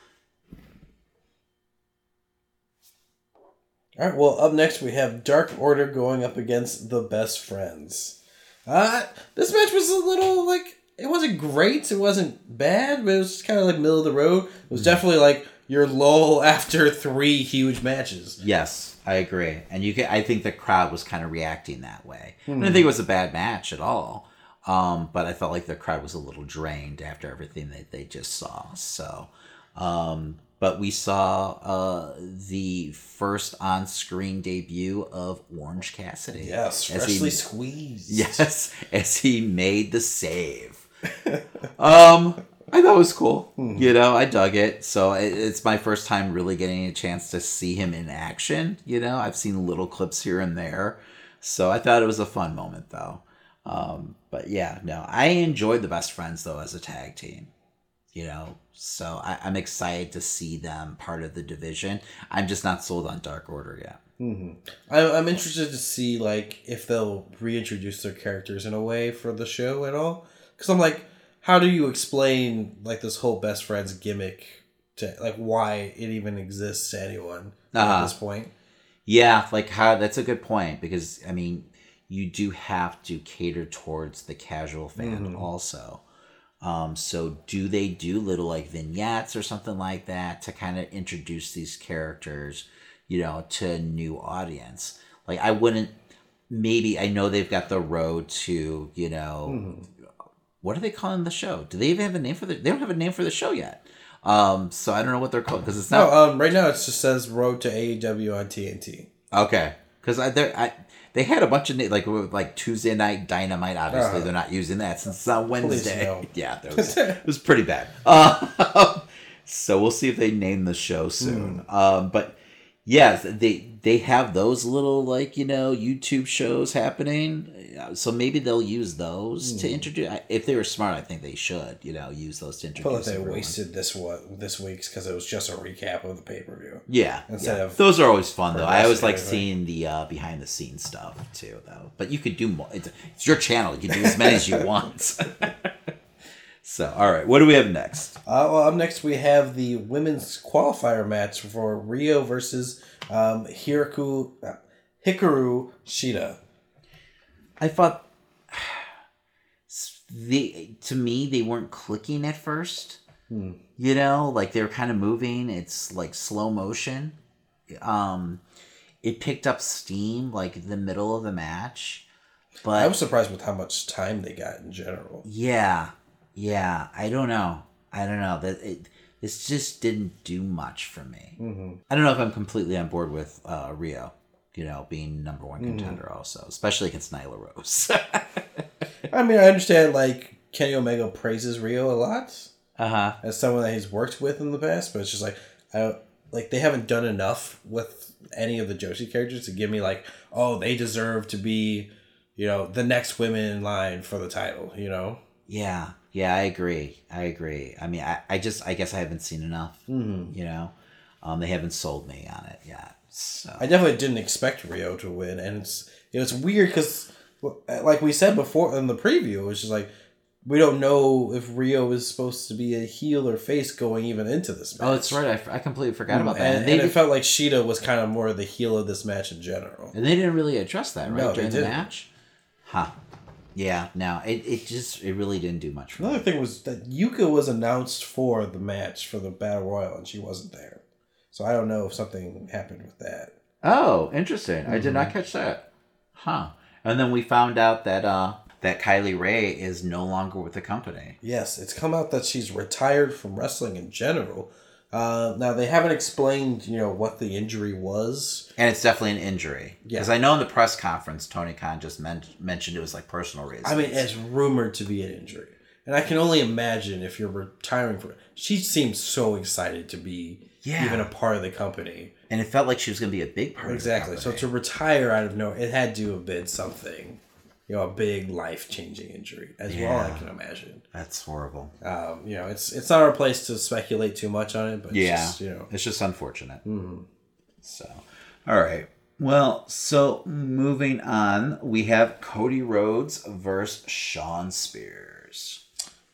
All right. Well, up next we have Dark Order going up against the Best Friends. Uh this match was a little like it wasn't great. It wasn't bad, but it was kind of like middle of the road. It was definitely like your lull after three huge matches. Yes, I agree. And you can I think the crowd was kind of reacting that way. I Hmm. didn't think it was a bad match at all. Um, but I felt like the crowd was a little drained after everything that they just saw. So um but we saw uh, the first on-screen debut of Orange Cassidy. Yes, As he- freshly squeezed. Yes, as he made the save. um, I thought it was cool. Hmm. You know, I dug it. So it, it's my first time really getting a chance to see him in action. You know, I've seen little clips here and there. So I thought it was a fun moment, though. Um, but yeah, no, I enjoyed the best friends though as a tag team. You know, so I, I'm excited to see them part of the division. I'm just not sold on Dark Order yet. hmm I, I'm interested to see like if they'll reintroduce their characters in a way for the show at all. Because I'm like, how do you explain like this whole best friends gimmick to like why it even exists to anyone at Uh-huh. this point? Yeah, like how that's a good point because I mean, you do have to cater towards the casual fan Mhm. also. Um, so do they do little like vignettes or something like that to kind of introduce these characters, you know, to a new audience? Like I wouldn't maybe I know they've got the road to, you know, Mhm. What are they calling the show? Do they even have a name for the they don't have a name for the show yet. Um, so I don't know what they're called because it's not No, um, right now it just says Road to AEW on TNT. Okay, because I, there, I they had a bunch of like like Tuesday night Dynamite. Obviously, Uh-huh. they're not using that since it's on Wednesday. no. Yeah, was, it was pretty bad. Uh, so we'll see if they name the show soon. Hmm. Um, but yes, they they have those little like you know YouTube shows happening. Uh, So maybe they'll use those to Hmm. introduce. If they were smart, I think they should. You know, use those to I feel like they everyone. wasted this one this week's because it was just a recap of the pay per view. Yeah, instead yeah. of those are always fun though. I always like seeing the uh, behind the scenes stuff too, though. But you could do more. It's, it's your channel. You can do as many as you want. so, all right, what do we have next? Uh, well, up next we have the women's qualifier match for Riho versus um, Hikaru, uh, Hikaru Shida. I thought they to me they weren't clicking at first. Hmm. You know, like they were kind of moving. It's like slow motion. Um, it picked up steam like the middle of the match, but I was surprised with how much time they got in general. Yeah, yeah. I don't know. I don't know that it. This just didn't do much for me. Mm-hmm. I don't know if I'm completely on board with uh, Riho. You know, being number one Mhm. contender also, especially against Nyla Rose. I mean, I understand like Kenny Omega praises Riho a lot uh huh. as someone that he's worked with in the past, but it's just like I like they haven't done enough with any of the Joshi characters to give me like, oh, they deserve to be, you know, the next women in line for the title. You know. Yeah, yeah. I agree. I agree. I mean, I, I just, I guess I haven't seen enough. Mhm. You know, um, they haven't sold me on it yet. So I definitely didn't expect Riho to win, and it's it was weird because, like we said before in the preview, it was just like we don't know if Riho is supposed to be a heel or face going even into this match. Oh, that's right. I, I completely forgot about that. And, And, and they it felt like Shida was kind of more of the heel of this match in general. And they didn't really address that, right? No, during the match? Huh. Yeah, no, it, it just it really didn't do much for me. Another thing was that Yuka was announced for the match for the Battle Royal, and she wasn't there. So I don't know if something happened with that. Oh, interesting. I did not Mhm. catch that. Huh. And then we found out that uh that Kylie Rae is no longer with the company. Yes, it's come out that she's retired from wrestling in general. Uh, now they haven't explained, you know, what the injury was. And it's definitely an injury. Yeah. Because I know in the press conference, Tony Khan just men- mentioned it was like personal reasons. I mean, it's rumored to be an injury, and I can only imagine if you're retiring from. She seems so excited to be Yeah. even a part of the company. and it felt like she was going to be a big part Exactly. of the So to retire out of nowhere, it had to have been something, you know, a big life changing injury as well. I can imagine. That's horrible. Um, you know, it's it's not our place to speculate too much on it, but yeah. just, you know, It's just unfortunate. Mhm. So, all right. Well, so moving on, we have Cody Rhodes versus Shawn Spears.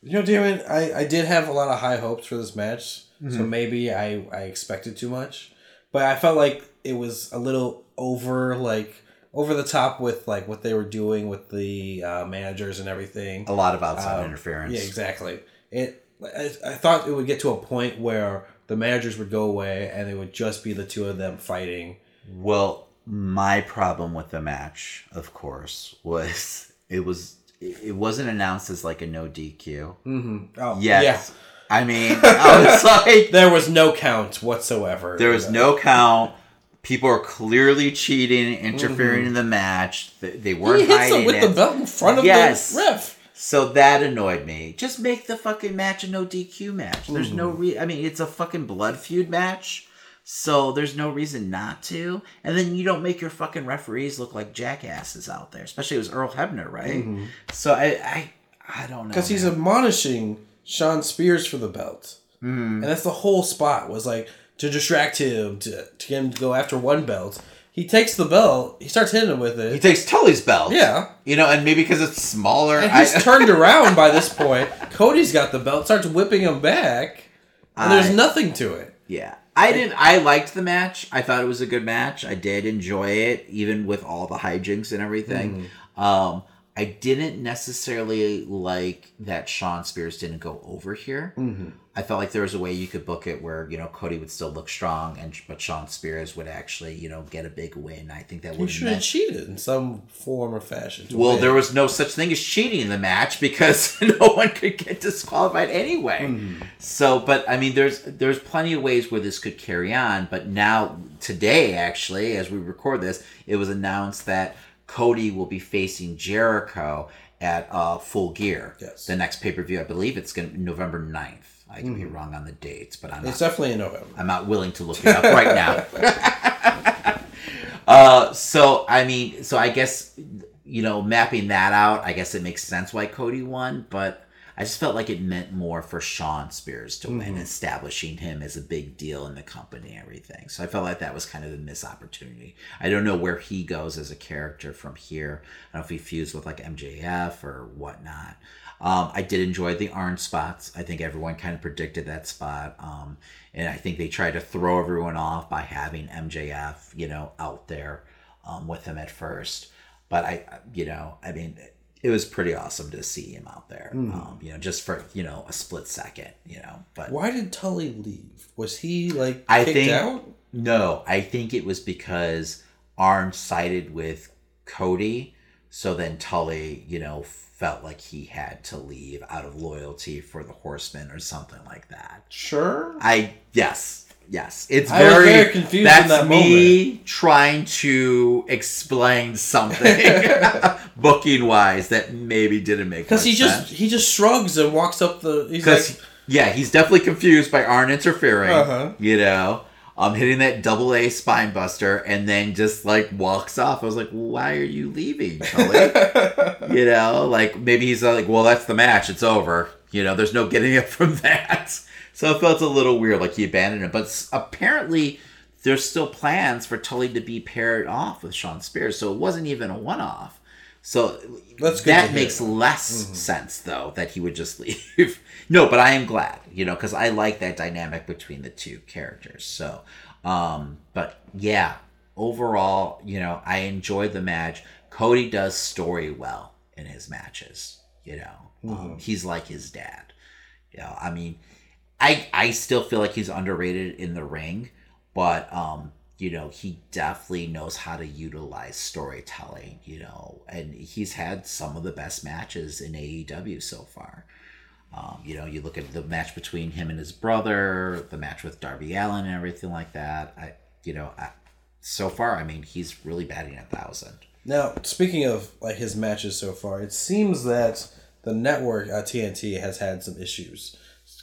You know, Damon, I, I did have a lot of high hopes for this match, so Mhm. maybe I, I expected too much, but I felt like it was a little over like over the top with like what they were doing with the uh, managers and everything. A lot of outside Um, interference. Yeah, exactly. It I, I thought it would get to a point where the managers would go away and it would just be the two of them fighting. Well, my problem with the match, of course, was it was it wasn't announced as like a no DQ. Mm-hmm. Oh, Yes. I mean, I was like, there was no count whatsoever. there was no count. People are clearly cheating, interfering Mhm. in the match. They, weren't He hits hiding him with it. the belt in front of Yes. the ref. So that annoyed me. Just make the fucking match a no DQ match. There's no Mhm. re. I mean, it's a fucking blood feud match. So there's no reason not to. And then you don't make your fucking referees look like jackasses out there. Especially it was Earl Hebner, right? Mhm. So I, I, I don't know. because he's admonishing Shawn Spears for the belt. Mhm. And that's the whole spot was like to distract him, to, to get him to go after one belt. He takes the belt, he starts hitting him with it. He takes Tully's belt. Yeah. You know, and maybe because it's smaller. And he's I- turned around by this point. Cody's got the belt, starts whipping him back, and there's nothing to it. Yeah. I didn't I liked the match. I thought it was a good match. I did enjoy it, even with all the hijinks and everything. Um I didn't necessarily like that Shawn Spears didn't go over here. Mhm. I felt like there was a way you could book it where you know Cody would still look strong, and but Shawn Spears would actually you know get a big win. I think that would should have cheated in some form or fashion. well, win. there was no such thing as cheating in the match because no one could get disqualified anyway. Mm-hmm. So, but I mean, there's there's plenty of ways where this could carry on. But now, today, actually, as we record this, it was announced that Cody will be facing Jericho at uh, Full Gear. Yes. The next pay per view, I believe it's going to be November 9th. I could be Mhm. wrong on the dates, but I'm It's not, definitely in November. I'm not willing to look it up right now. Uh, so I mean, so I guess you know, mapping that out, I guess it makes sense why Cody won, but I just felt like it meant more for Shawn Spears to win, Mhm. establishing him as a big deal in the company and everything. So I felt like that was kind of a missed opportunity. I don't know where he goes as a character from here. I don't know if he fused with like MJF or whatnot. Um, I did enjoy the Arn spots. I think everyone kind of predicted that spot. Um, and I think they tried to throw everyone off by having MJF, you know, out there um, with him at first. But I, you know, I mean, it was pretty awesome to see him out there, Mhm. um, you know, just for, you know, a split second, you know. But Why did Tully leave? Was he like I kicked think out? no, I think it was because Arn sided with Cody, so then Tully, you know, felt like he had to leave out of loyalty for the Horsemen or something like that. Sure. I yes, yes, it's very, very confused in That's that me trying to explain something booking wise that maybe didn't make sense. Because he just sense. he just shrugs and walks up the. He's Because like, yeah, he's definitely confused by Arn interfering. Uh-huh. You know, um, hitting that double A spine buster, and then just like walks off. I was like, why are you leaving, Tully? you know, like maybe he's like, well, that's the match. It's over. You know, there's no getting it from that. So it felt a little weird, like he abandoned it. But apparently, there's still plans for Tully to be paired off with Shawn Spears. So it wasn't even a one-off. So That's good that makes less sense, though, that he would just leave. no, but I am glad, you know, because I like that dynamic between the two characters. So, um, but yeah, overall, you know, I enjoyed the match. Cody does story well in his matches. You know, um, he's like his dad. You know, I mean, I I still feel like he's underrated in the ring, but um, you know, he definitely knows how to utilize storytelling. You know, and he's had some of the best matches in AEW so far. Um, you know, you look at the match between him and his brother, the match with Darby Allin, and everything like that. I, you know, I, so far, I mean, he's really batting a thousand. Now, speaking of like his matches so far, it seems that the network uh, TNT has had some issues.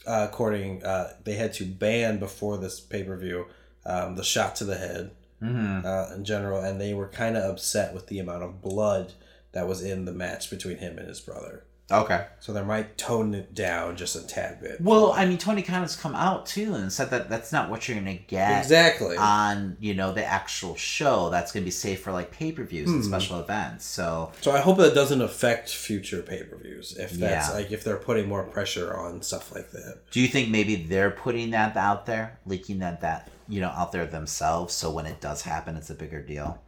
Uh, according, uh, they had to ban before this pay per view um, the shot to the head Mhm. uh, in general, and they were kind of upset with the amount of blood that was in the match between him and his brother. Okay. So they might tone it down just a tad bit. Well, I mean, Tony Khan has come out too and said that that's not what you're going to get Exactly. on you know the actual show. That's going to be safe for like pay per views and Hmm. special events. So So I hope that doesn't affect future pay per views. If that's Yeah. like if they're putting more pressure on stuff like that. Do you think maybe they're putting that out there, leaking that that you know out there themselves, so when it does happen, it's a bigger deal?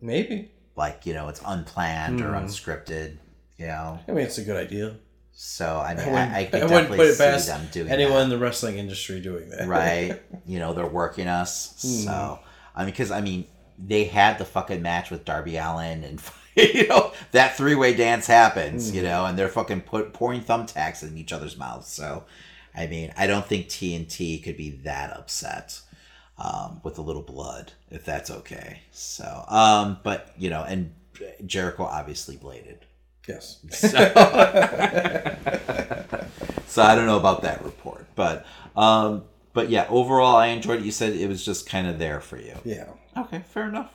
Maybe. Like you know, it's unplanned or Hmm. unscripted. You know. I mean, it's a good idea. So I mean, I I, I could I definitely put it see past them doing anyone that. in the wrestling industry doing that. right? You know, they're working us. So I mean, because I mean, they had the fucking match with Darby Allin, and you know that three way dance happens. You Hmm. know, and they're fucking put pouring thumbtacks in each other's mouths. So I mean, I don't think TNT could be that upset. Um, with a little blood, if that's okay. So, um, but you know, and Jericho obviously bladed. Yes. So, so I don't know about that report, but um, but yeah, overall I enjoyed it. You said it was just kind of there for you. Yeah. Okay, fair enough.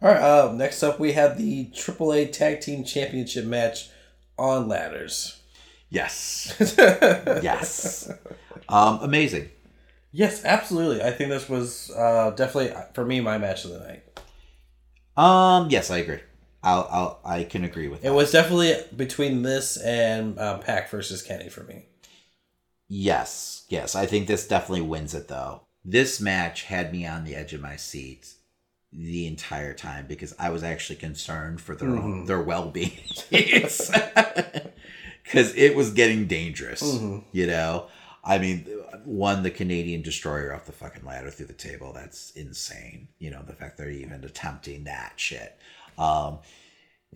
All right. Uh, next up, we have the AAA Tag Team Championship match on ladders. Yes. yes. Um, amazing. Yes, absolutely. I think this was uh, definitely for me my match of the night. Um, yes, I agree. I'll, I'll I can agree with that. It was definitely between this and uh, Pac versus Kenny for me. Yes, yes. I think this definitely wins it though. This match had me on the edge of my seat the entire time because I was actually concerned for their Mhm. their well being because it was getting dangerous. Mhm. You know, I mean, one the Canadian destroyer off the fucking ladder through the table. That's insane. You know, the fact they're even attempting that shit. Um,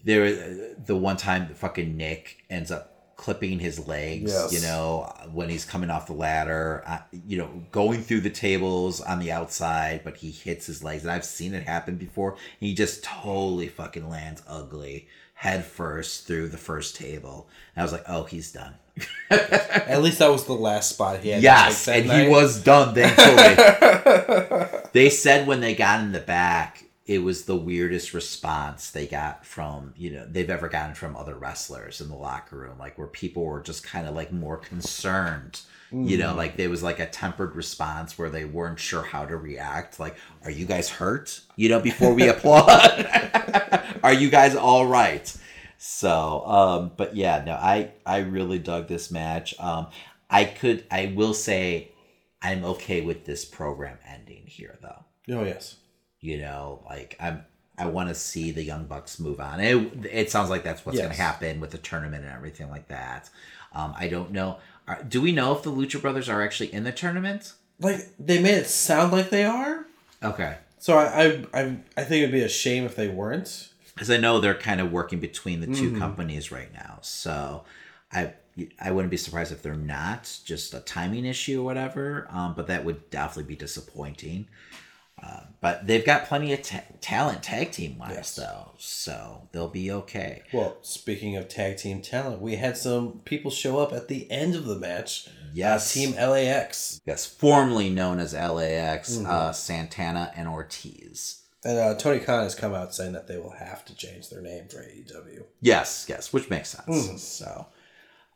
there, the one time fucking Nick ends up clipping his legs. Yes. You know, when he's coming off the ladder. Uh, you know, going through the tables on the outside, but he hits his legs, and I've seen it happen before. He just totally fucking lands ugly head first through the first table. And I was like, oh, he's done. At least that was the last spot he had. Yes, and that he was done, thankfully. they said when they got in the back, it was the weirdest response they got from, you know, they've ever gotten from other wrestlers in the locker room, like where people were just kind of like more concerned. You know, Mhm. like there was like a tempered response where they weren't sure how to react. Like, are you guys hurt? You know, before we applaud, are you guys all right? So, um, but yeah, no, I I really dug this match. Um, I could, I will say, I'm okay with this program ending here, though. Oh yes. You know, like I'm, I want to see the Young Bucks move on. It it sounds like that's what's going to happen with the tournament and everything like that. Um, I don't know. Are, do we know if the Lucha Brothers are actually in the tournament? Like they made it sound like they are. Okay. So I I I, I think it'd be a shame if they weren't. because I know they're kind of working between the 2 Mhm. companies right now. So I I wouldn't be surprised if they're not just a timing issue or whatever. Um, but that would definitely be disappointing. Uh, but they've got plenty of ta- talent tag team wise though, so they'll be okay. Well, speaking of tag team talent, we had some people show up at the end of the match. Yes. Team LAX. Yes, formerly known as LAX, Mhm. uh, Santana and Ortiz. And uh, Tony Khan has come out saying that they will have to change their name for AEW. Yes, yes, which makes sense. Mhm. So,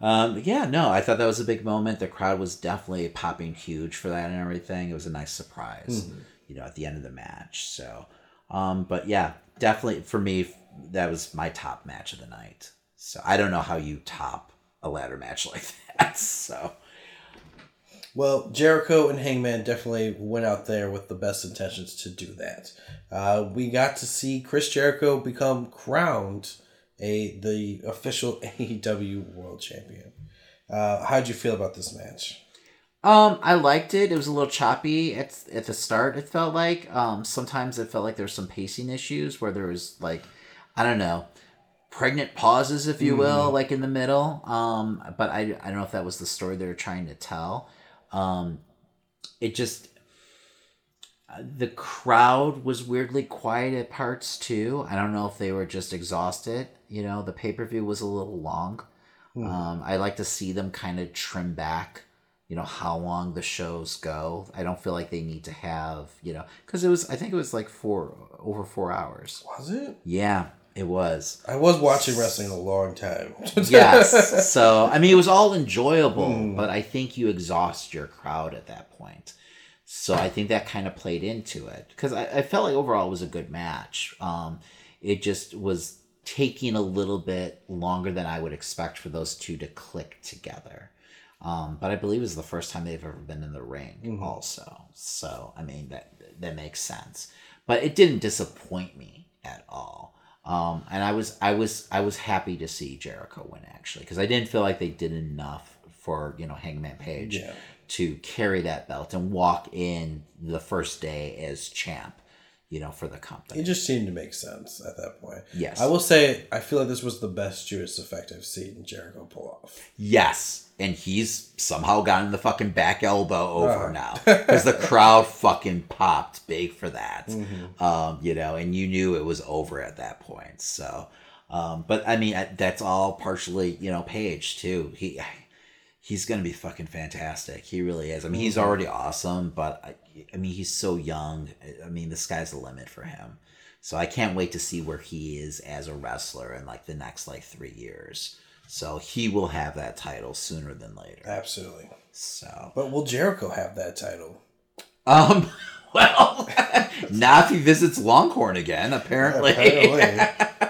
um, yeah, no, I thought that was a big moment. The crowd was definitely popping huge for that and everything. It was a nice surprise, Mhm. You know, at the end of the match. So, um, but yeah, definitely for me, that was my top match of the night. So I don't know how you top a ladder match like that. So Well, Jericho and Hangman definitely went out there with the best intentions to do that. Uh, we got to see Chris Jericho become crowned a the official AEW World Champion. Uh, how'd you feel about this match? Um, I liked it. It was a little choppy at at the start. It felt like um sometimes it felt like there was some pacing issues where there was like I don't know pregnant pauses, if you will, Mhm. like in the middle. Um, but I I don't know if that was the story they were trying to tell. Um, it just uh, the crowd was weirdly quiet at parts too. I don't know if they were just exhausted. You know, the pay per view was a little long. Hmm. Um, I like to see them kind of trim back, you know, how long the shows go. I don't feel like they need to have, you know, because it was, I think it was like four, over four hours. Was it? Yeah, it was. I was watching wrestling a long time. yes. So, I mean, it was all enjoyable, Hmm. but I think you exhaust your crowd at that point. So I think that kind of played into it because I, I felt like overall it was a good match. Um, it just was taking a little bit longer than I would expect for those two to click together. Um, but I believe it was the first time they've ever been in the ring, Mhm. also. So I mean that that makes sense. But it didn't disappoint me at all. Um, and I was I was I was happy to see Jericho win actually because I didn't feel like they did enough for you know Hangman Page Yeah. to carry that belt and walk in the first day as champ, you know, for the company. It just seemed to make sense at that point. Yes. I will say I feel like this was the best Judas effect I've seen Jericho pull off. Yes, and he's somehow gotten the fucking back elbow over Uh. now because the crowd fucking popped big for that. Mhm. Um, you know, and you knew it was over at that point. So, um, but I mean, that's all partially, you know, Page too. He he's gonna be fucking fantastic. He really is. I mean, he's Mhm. already awesome, but I, I mean, he's so young. I mean, the sky's the limit for him. So I can't wait to see where he is as a wrestler in like the next like three years. So he will have that title sooner than later. Absolutely. So, but will Jericho have that title? Um. Well, now if he visits Longhorn again, apparently. Apparently.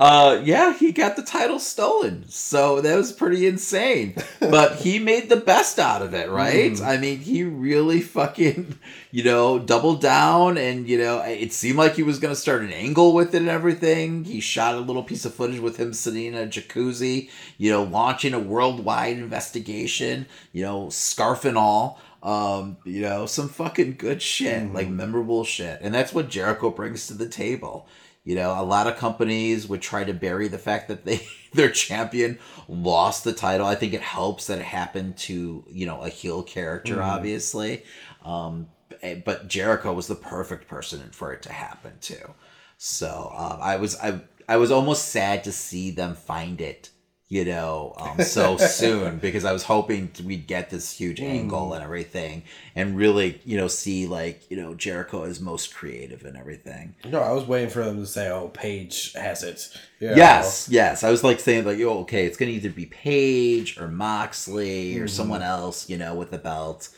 uh, yeah, he got the title stolen, so that was pretty insane. But he made the best out of it, right? Mhm. I mean, he really fucking, you know, doubled down, and you know, it seemed like he was gonna start an angle with it and everything. He shot a little piece of footage with him sitting in a jacuzzi, you know, launching a worldwide investigation, you know, scarf and all. Um, you know, some fucking good shit, like memorable shit. And that's what Jericho brings to the table. You know, a lot of companies would try to bury the fact that they their champion lost the title. I think it helps that it happened to, you know, a heel character, Mhm. obviously. Um, eh, but Jericho was the perfect person for it to happen to. So um, I was I I was almost sad to see them find it, you know, um, so soon because I was hoping we'd get this huge angle and everything, and really, you know, see like you know Jericho is most creative and everything. No, I was waiting for them to say, "Oh, Page has it." You know? Yes, yes. I was like saying like, oh, okay, it's gonna either be Page or Moxley or Mhm. someone else, you know, with the belt.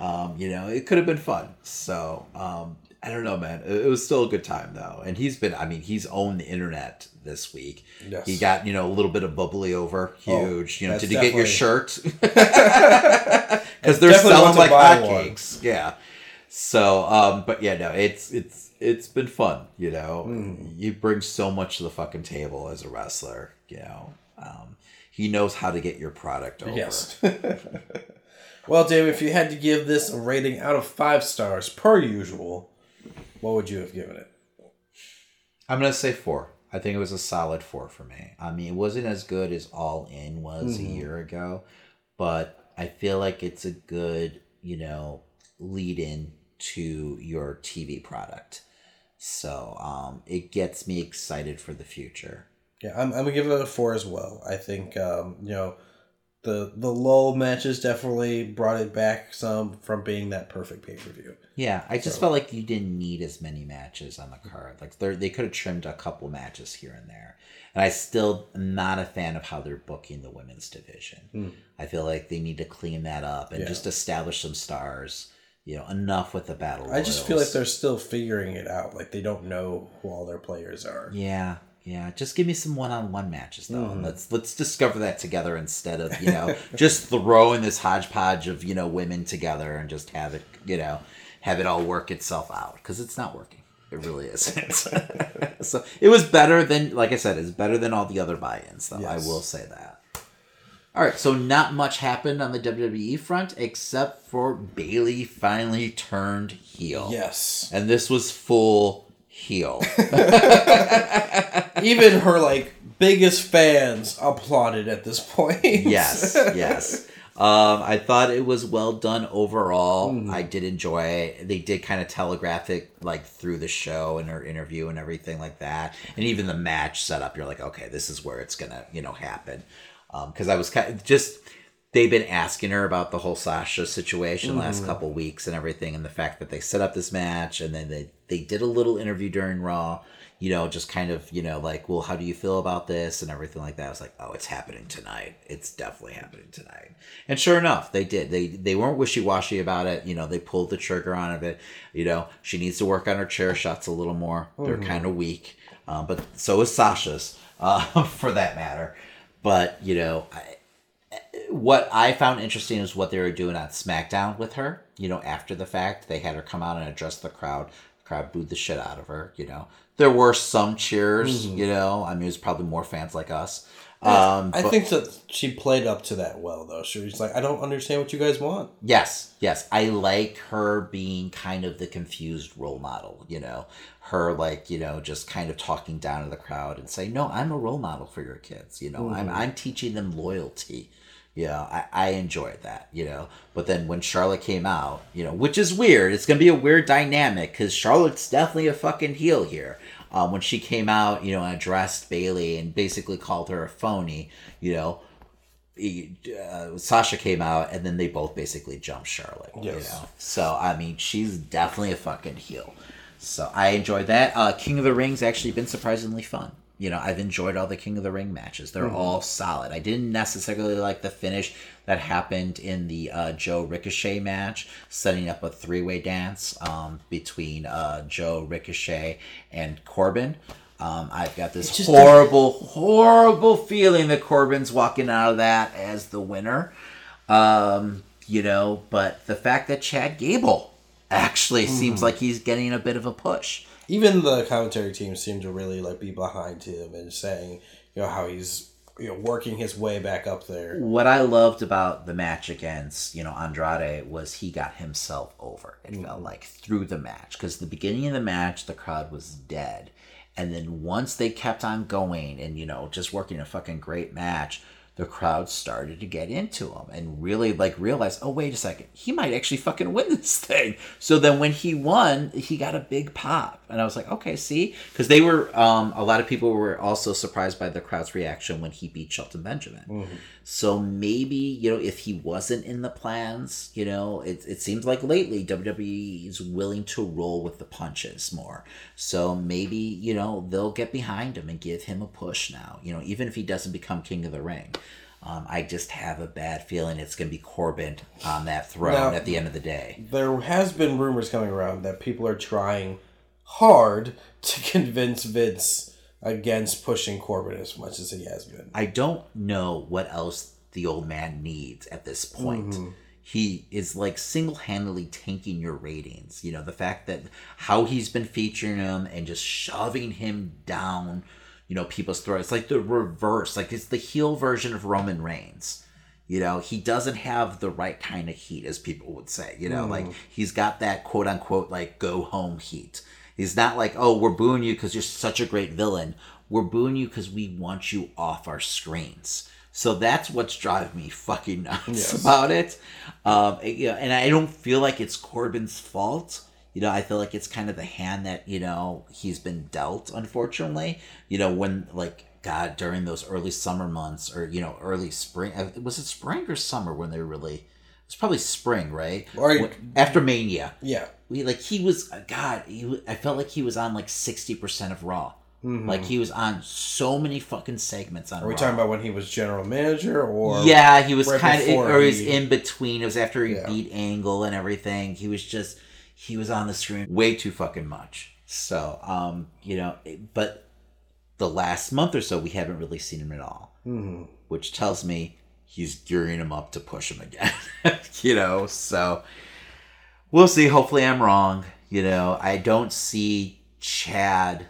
Um, you know, it could have been fun. So um, I don't know, man. It, was still a good time though, and he's been. I mean, he's owned the internet this week. Yes. He got you know a little bit of bubbly over, Oh, huge. you know, did you get your shirt? Because they're selling like hotcakes. Yeah. So, um, but yeah, no, it's it's it's been fun. You know, Hmm. you bring so much to the fucking table as a wrestler. You know, um, he knows how to get your product over. Yes. well, Dave, if you had to give this a rating out of five stars per usual, what would you have given it? I'm gonna say four. I think it was a solid four for me. I mean, it wasn't as good as All In was Mhm. a year ago, but I feel like it's a good, you know, lead in to your TV product. So um, it gets me excited for the future. Yeah, I'm, I'm gonna give it a four as well. I think um, you know the the lull matches definitely brought it back some from being that perfect pay per view. Yeah, I just So- felt like you didn't need as many matches on the card. Like they they could have trimmed a couple matches here and there. And I still am not a fan of how they're booking the women's division. Hmm. I feel like they need to clean that up and Yeah. just establish some stars. You know, enough with the battle. I just feel like they're still figuring it out. Like they don't know who all their players are. Yeah, yeah. Just give me some one-on-one matches though. Mhm. Let's let's discover that together instead of you know just throwing this hodgepodge of you know women together and just have it you know have it all work itself out because it's not working. It really isn't. so it was better than like I said, it's better than all the other buy-ins though. I will say that. All right, so not much happened on the WWE front except for Bayley finally turned heel. Yes. And this was full heel. Even her like biggest fans applauded at this point. yes, yes. Um, I thought it was well done overall. Mhm. I did enjoy it. They did kind of telegraph it like through the show and her interview and everything like that. And even the match setup, you're like, okay, this is where it's gonna, you know, happen. Um because I was kind of just they've been asking her about the whole Sasha situation last Mhm. couple weeks and everything, and the fact that they set up this match and then they they did a little interview during Raw. You know, just kind of, you know, like, well, how do you feel about this and everything like that. I was like, oh, it's happening tonight. It's definitely happening tonight. And sure enough, they did. They they weren't wishy washy about it. You know, they pulled the trigger on it. You know, she needs to work on her chair shots a little more. They're Mhm. kind of weak, um, but so is Sasha's, uh, for that matter. But you know, I, what I found interesting is what they were doing on SmackDown with her. You know, after the fact, they had her come out and address the crowd. The crowd booed the shit out of her. You know, there were some cheers. Mhm. You know, I mean, it was probably more fans like us. Um, I but- think that she played up to that well, though. She was like, "I don't understand what you guys want." Yes, yes. I like her being kind of the confused role model, you know. Her like, you know, just kind of talking down to the crowd and saying, No, I'm a role model for your kids, you know. I'm Mhm. I'm teaching them loyalty. You know, I, I enjoyed that, you know. But then when Charlotte came out, you know, which is weird, it's gonna be a weird dynamic because Charlotte's definitely a fucking heel here. Um, when she came out, you know, and addressed Bayley and basically called her a phony, you know, uh, Sasha came out and then they both basically jumped Charlotte. You Yes. know? So I mean, she's definitely a fucking heel. So I enjoyed that. Uh, King of the Rings actually been surprisingly fun. You know, I've enjoyed all the King of the Ring matches. They're Mhm. all solid. I didn't necessarily like the finish that happened in the uh, Joe Ricochet match, setting up a three way dance um, between uh, Joe Ricochet and Corbin. Um, I've got this It just horrible, horrible feeling that Corbin's walking out of that as the winner. Um, you know, but the fact that Chad Gable actually seems Mhm. like he's getting a bit of a push. Even the commentary team seemed to really like be behind him and saying, you know, how he's you know working his way back up there. What I loved about the match against, you know, Andrade was he got himself over. It felt mm-hmm. like through the match because the beginning of the match the crowd was dead. And then once they kept on going and, you know, just working a fucking great match, the crowd started to get into him and really like realize, oh wait a second, he might actually fucking win this thing. So then when he won, he got a big pop, and I was like, okay, see, because they were um, a lot of people were also surprised by the crowd's reaction when he beat Shelton Benjamin. So maybe, you know, if he wasn't in the plans, you know, it, it seems like lately WWE is willing to roll with the punches more. So maybe, you know, they'll get behind him and give him a push now, you know, even if he doesn't become King of the Ring. Um, I just have a bad feeling it's going to be Corbin on that throne Now- at the end of the day. There has been rumors coming around that people are trying hard to convince Vince against pushing Corbin as much as he has been. I don't know what else the old man needs at this point. Mhm. He is like single handedly tanking your ratings. You know, the fact that how he's been featuring him and just shoving him down, you know, people's throats. It's like the reverse. Like it's the heel version of Roman Reigns. You know, he doesn't have the right kind of heat, as people would say. You know, Mm. like he's got that quote unquote like go home heat. He's not like, oh, we're booing you because you're such a great villain. We're booing you because we want you off our screens. So that's what's driving me fucking nuts Yes. about it. Um, you know, and I don't feel like it's Corbin's fault. You know, I feel like it's kind of the hand that you know he's been dealt. Unfortunately, you know, when like God during those early summer months or you know early spring, uh, was it spring or summer when they really? It's probably spring, right? Or- after Mania. Yeah. We like he was God. He, I felt like he was on like sixty percent of Raw. Mhm. Like he was on so many fucking segments on. Are we Raw. talking about when he was general manager or yeah, he was right kind of, or he was in between. It was after he Yeah. beat Angle and everything. He was just, he was on the screen way too fucking much. So, um, you know, but the last month or so, we haven't really seen him at all, Mhm. which tells me he's gearing him up to push him again. you know, so we'll see. Hopefully, I'm wrong. You know, I don't see Chad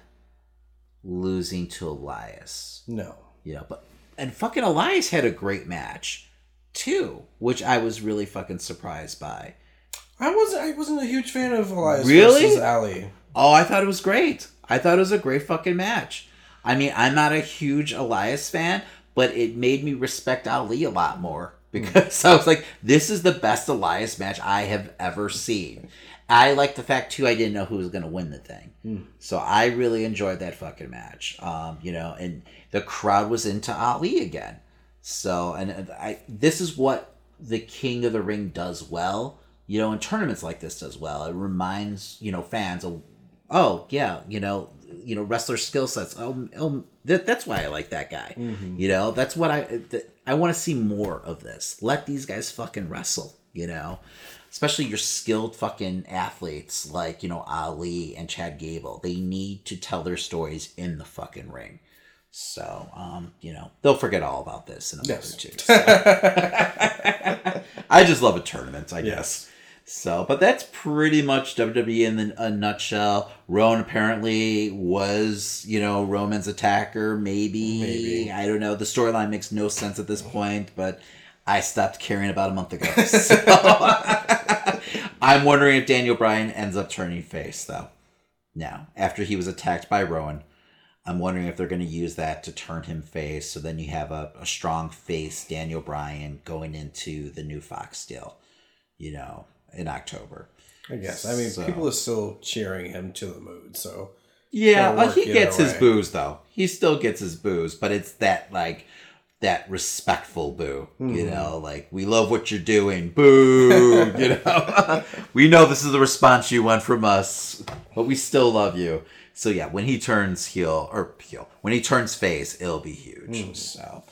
losing to Elias. No. Yeah, but and fucking Elias had a great match too, which I was really fucking surprised by. I wasn't I wasn't a huge fan of Elias Really? versus Ali. Oh, I thought it was great. I thought it was a great fucking match. I mean, I'm not a huge Elias fan, but it made me respect Ali a lot more because I was like, this is the best Elias match I have ever seen. I like the fact too I didn't know who was gonna win the thing. Hmm. So I really enjoyed that fucking match. Um, you know, and the crowd was into Ali again. So and and I this is what the King of the Ring does well. You know, in tournaments like this does well. It reminds, you know, fans of oh yeah, you know, you know, wrestler skill sets. Oh, oh that, that's why I like that guy. Mhm. You know, that's what I th- I want to see more of this. Let these guys fucking wrestle, you know. Especially your skilled fucking athletes like, you know, Ali and Chad Gable. They need to tell their stories in the fucking ring. So, um, you know, they'll forget all about this in a month Yes. or two. so. I just love a tournament, I guess. So, but that's pretty much WWE in the, a nutshell. Rowan apparently was, you know, Roman's attacker. Maybe. Maybe. I don't know. The storyline makes no sense at this point, but I stopped caring about a month ago. So I'm wondering if Daniel Bryan ends up turning face, though. Now, after he was attacked by Rowan, I'm wondering if they're going to use that to turn him face. So then you have a, a strong face, Daniel Bryan, going into the new Fox deal, you know, in October. I guess. I mean, So- people are still cheering him to the mood, so Yeah, work he gets his way. boos though. He still gets his boos, but it's that like that respectful boo. You Mhm. know, like we love what you're doing. Boo. you know, we know this is the response you want from us, but we still love you. So yeah, when he turns heel or heel, when he turns face, it'll be huge. So,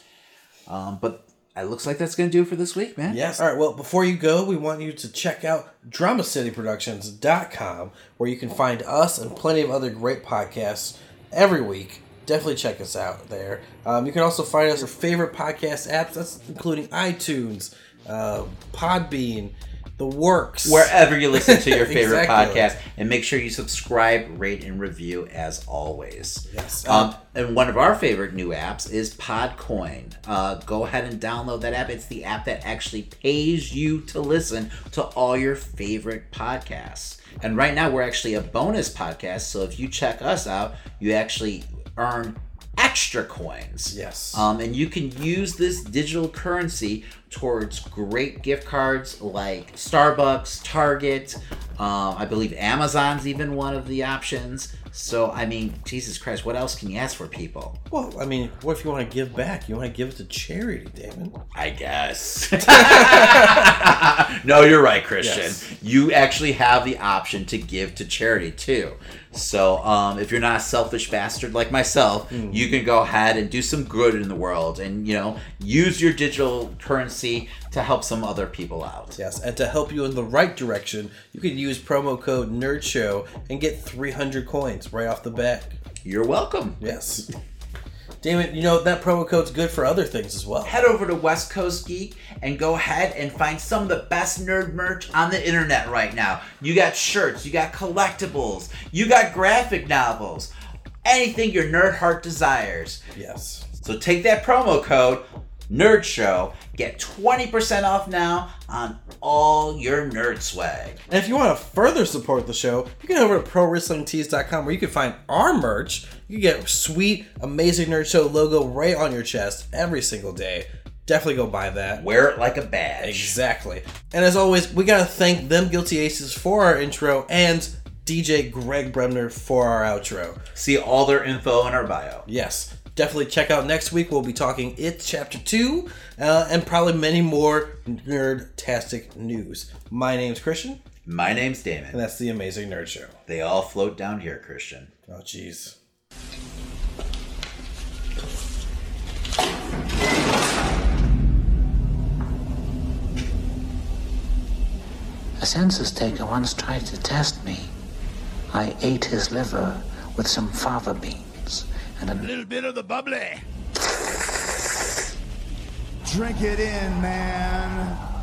um, but it looks like that's gonna do it for this week, man. Yes. All right. Well, before you go, we want you to check out DramaCityProductions.com, where you can find us and plenty of other great podcasts every week. Definitely check us out there. Um, you can also find us your favorite podcast apps, that's including iTunes, uh, Podbean, the works. Wherever you listen to your favorite Exactly. podcast, and make sure you subscribe, rate, and review as always. Yes. Um, and one of our favorite new apps is Podcoin. Uh, go ahead and download that app. It's the app that actually pays you to listen to all your favorite podcasts. And right now, we're actually a bonus podcast. So if you check us out, you actually earn extra coins. Yes. Um, and you can use this digital currency towards great gift cards like Starbucks, Target. Uh, I believe Amazon's even one of the options. So, I mean, Jesus Christ, what else can you ask for people? Well, I mean, what if you want to give back? You want to give it to charity, Damon? I guess. no, you're right, Christian. Yes. You actually have the option to give to charity too. So, um, if you're not a selfish bastard like myself, Mm. you can go ahead and do some good in the world, and you know, use your digital currency to help some other people out. Yes, and to help you in the right direction, you can use promo code NERDSHOW and get 300 coins right off the bat. You're welcome. Yes. Damon, you know, that promo code's good for other things as well. Head over to West Coast Geek and go ahead and find some of the best nerd merch on the internet right now. You got shirts, you got collectibles, you got graphic novels, anything your nerd heart desires. Yes. So take that promo code Nerd Show, get 20% off now on all your nerd swag. And if you want to further support the show, you can head over to ProWrestlingTees.com where you can find our merch. You can get sweet, amazing Nerd Show logo right on your chest every single day. Definitely go buy that. Wear it like a badge. Exactly. And as always, we got to thank them Guilty Aces for our intro and DJ Greg Bremner for our outro. See all their info in our bio. Yes. Definitely check out next week. We'll be talking It Chapter 2 uh, and probably many more nerd-tastic news. My name's Christian, My name's Damon. and that's the Amazing Nerd Show. They all float down here, Christian. Oh, jeez. A census taker once tried to test me. I ate his liver with some fava beans and a little bit of the bubbly. Drink it in, man.